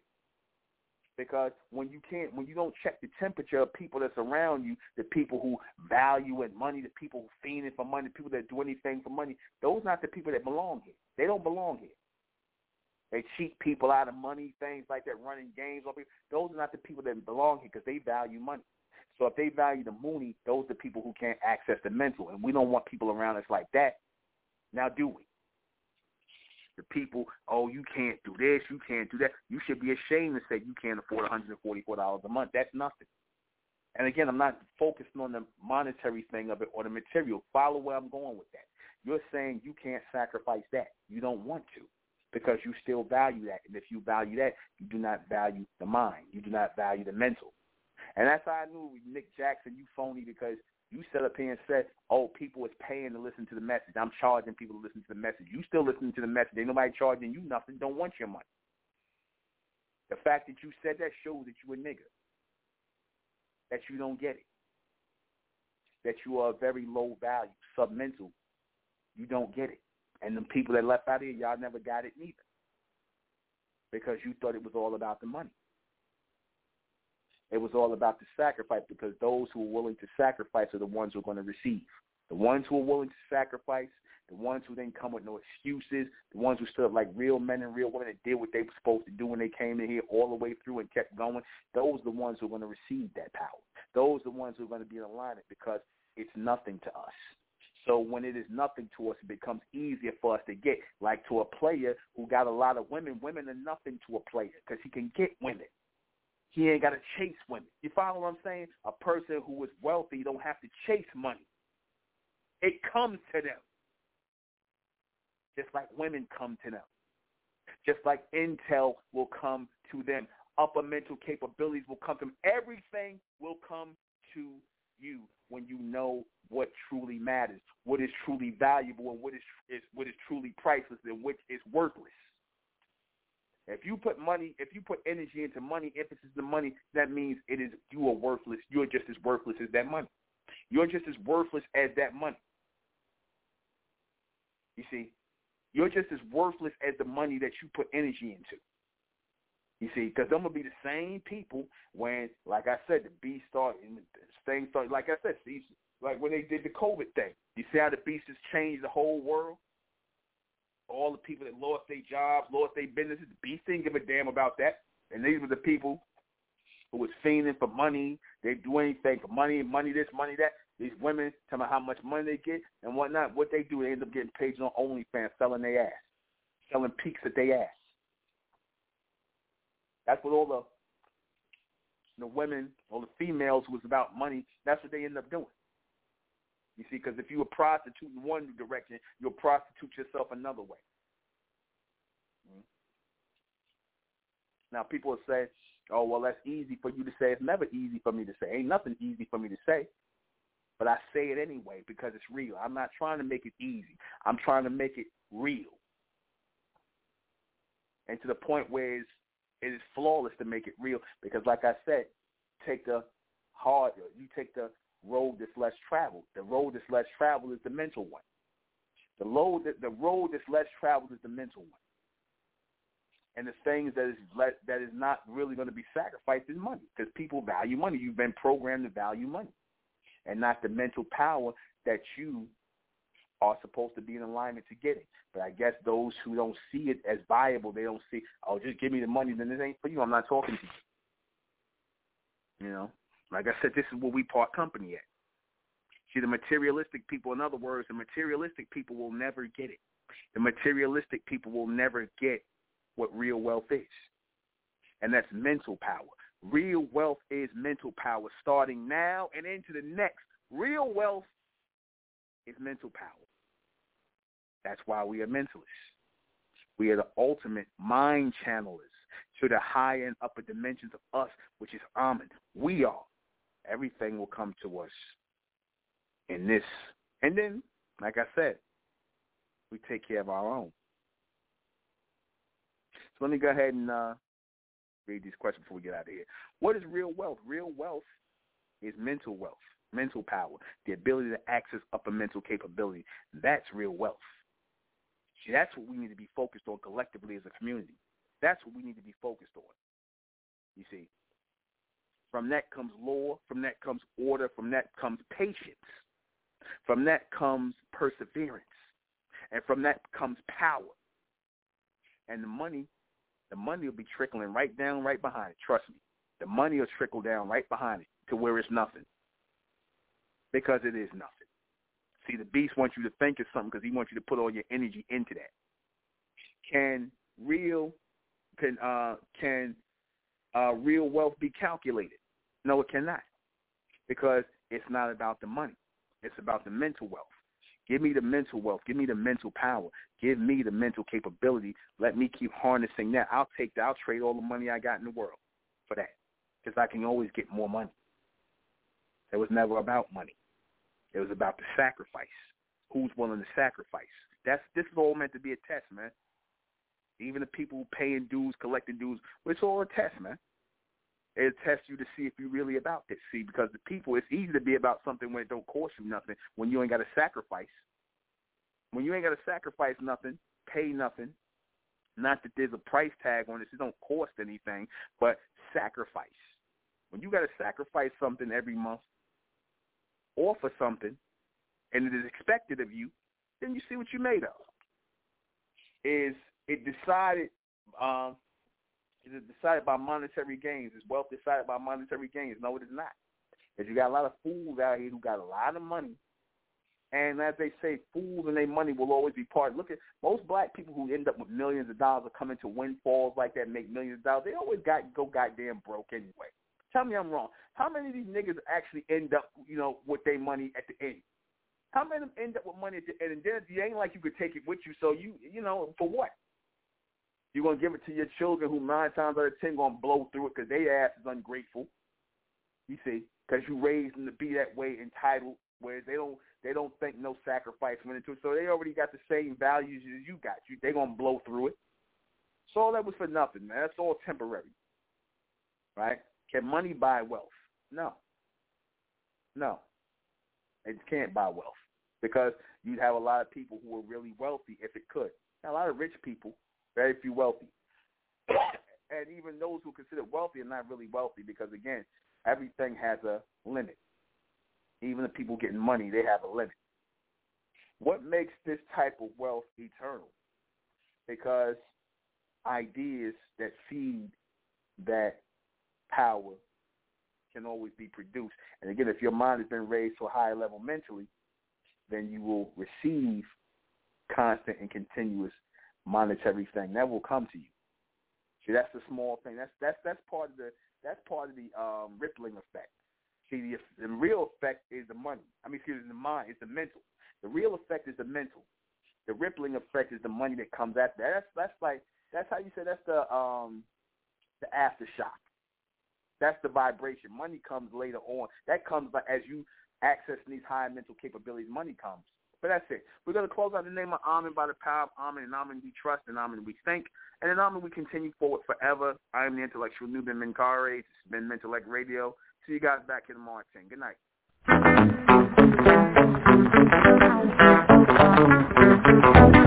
because when you can't, when you don't check the temperature of people that's around you, the people who value and money, the people who fiending for money, the people that do anything for money, those not the people that belong here. They don't belong here. They cheat people out of money, things like that, running games. Those are not the people that belong here because they value money. So if they value the money, those are the people who can't access the mental, and we don't want people around us like that. Now, do we? the people, oh, you can't do this, you can't do that. You should be ashamed to say you can't afford $144 a month. That's nothing. And again, I'm not focusing on the monetary thing of it or the material. Follow where I'm going with that. You're saying you can't sacrifice that. You don't want to because you still value that. And if you value that, you do not value the mind. You do not value the mental. And that's how I knew Nick Jackson, you phony because you set up here and said, oh, people is paying to listen to the message. I'm charging people to listen to the message. You still listening to the message. Ain't nobody charging you nothing. Don't want your money. The fact that you said that shows that you a nigga. That you don't get it. That you are very low value, submental. You don't get it. And the people that left out here, y'all never got it neither. Because you thought it was all about the money. It was all about the sacrifice because those who are willing to sacrifice are the ones who are going to receive. The ones who are willing to sacrifice, the ones who didn't come with no excuses, the ones who stood up like real men and real women and did what they were supposed to do when they came in here all the way through and kept going, those are the ones who are going to receive that power. Those are the ones who are going to be in alignment because it's nothing to us. So when it is nothing to us, it becomes easier for us to get. Like to a player who got a lot of women, women are nothing to a player because he can get women. He ain't got to chase women. You follow what I'm saying? A person who is wealthy don't have to chase money. It comes to them. Just like women come to them. Just like intel will come to them. Upper mental capabilities will come to them. Everything will come to you when you know what truly matters, what is truly valuable, and what is, is what is truly priceless, and which is worthless. If you put money, if you put energy into money, emphasis to money, that means it is you are worthless. You're just as worthless as that money. You're just as worthless as that money. You see, you're just as worthless as the money that you put energy into. You see, because I'm gonna be the same people when, like I said, the beast started, things started. Like I said, see, like when they did the COVID thing. You see how the beast has changed the whole world all the people that lost their jobs, lost their businesses. The beast didn't give a damn about that. And these were the people who was fiending for money. They do anything for money, money this, money that. These women tell me how much money they get and whatnot. What they do, they end up getting paid on OnlyFans, selling their ass, selling peaks at their ass. That's what all the the women or the females who was about money. That's what they end up doing. You see, because if you were prostituting one direction, you'll prostitute yourself another way. Mm-hmm. Now, people will say, oh, well, that's easy for you to say. It's never easy for me to say. Ain't nothing easy for me to say. But I say it anyway because it's real. I'm not trying to make it easy. I'm trying to make it real. And to the point where it's, it is flawless to make it real because, like I said, take the hard, you take the road that's less traveled. The road that's less traveled is the mental one. The road that the road that's less traveled is the mental one. And the things that is let, that is not really going to be sacrificed is money because people value money. You've been programmed to value money, and not the mental power that you are supposed to be in alignment to get it. But I guess those who don't see it as viable, they don't see, oh, just give me the money, then this ain't for you. I'm not talking to you. You know, like I said, this is where we part company at. See, the materialistic people, in other words, the materialistic people will never get it. The materialistic people will never get what real wealth is. And that's mental power. Real wealth is mental power starting now and into the next. Real wealth is mental power. That's why we are mentalists. We are the ultimate mind channelers to the high and upper dimensions of us, which is Amen. We are. Everything will come to us in this. And then, like I said, we take care of our own. So let me go ahead and uh, read these questions before we get out of here. What is real wealth? Real wealth is mental wealth, mental power, the ability to access upper mental capability. That's real wealth. See, that's what we need to be focused on collectively as a community. That's what we need to be focused on. You see, from that comes law, from that comes order, from that comes patience, from that comes perseverance, and from that comes power. And the money, the money will be trickling right down, right behind it. Trust me, the money will trickle down right behind it to where it's nothing, because it is nothing. See, the beast wants you to think it's something because he wants you to put all your energy into that. Can real can uh can uh real wealth be calculated? No, it cannot. Because it's not about the money. It's about the mental wealth. Give me the mental wealth. Give me the mental power. Give me the mental capability. Let me keep harnessing that. I'll take that. I'll trade all the money I got in the world for that because I can always get more money. It was never about money. It was about the sacrifice. Who's willing to sacrifice? That's this is all meant to be a test, man. Even the people paying dues, collecting dues, it's all a test, man. It tests you to see if you're really about this. See, because the people, it's easy to be about something when it don't cost you nothing, when you ain't got to sacrifice. When you ain't got to sacrifice nothing, pay nothing. Not that there's a price tag on this; it don't cost anything, but sacrifice. When you got to sacrifice something every month, offer something, and it is expected of you, then you see what you're made of. Is it decided? Um, is it decided by monetary gains? Is wealth decided by monetary gains? No, it is not. Because you got a lot of fools out here who got a lot of money, and as they say, fools and their money will always be part. Look at most black people who end up with millions of dollars or come into windfalls like that, make millions of dollars. They always got go goddamn broke anyway. Tell me I'm wrong. How many of these niggas actually end up, you know, with their money at the end? How many of them end up with money at the end? And then it ain't like you could take it with you. So you, you know, for what? You're gonna give it to your children who nine times out of ten gonna blow through it because their ass is ungrateful. You see, because you raised them to be that way, entitled, where they don't they don't think no sacrifice went into it. So they already got the same values as you got. You they gonna blow through it. So all that was for nothing, man. That's all temporary, right? Can money buy wealth? No. No. It can't buy wealth because you'd have a lot of people who are really wealthy if it could. Now, a lot of rich people, very few wealthy. [COUGHS] and even those who consider wealthy are not really wealthy because, again, everything has a limit. Even the people getting money, they have a limit. What makes this type of wealth eternal? Because ideas that feed that power can always be produced. And again, if your mind has been raised to a higher level mentally, then you will receive constant and continuous monetary thing. That will come to you. See, that's the small thing. That's that's that's part of the that's part of the um, rippling effect. See, the, the real effect is the money. I mean, excuse me, the mind. It's the mental. The real effect is the mental. The rippling effect is the money that comes after. That's that's like that's how you say that's the um the aftershock. That's the vibration. Money comes later on. That comes by as you access these high mental capabilities. Money comes. But that's it. We're going to close out the name of Amen by the power of Amen, and Amen we trust, and Amen we think, and in Amen we continue forward forever. I am the intellectual Nuben Menkarayzz. It's been Mentellect Radio. See you guys back in March 10. Good night. what your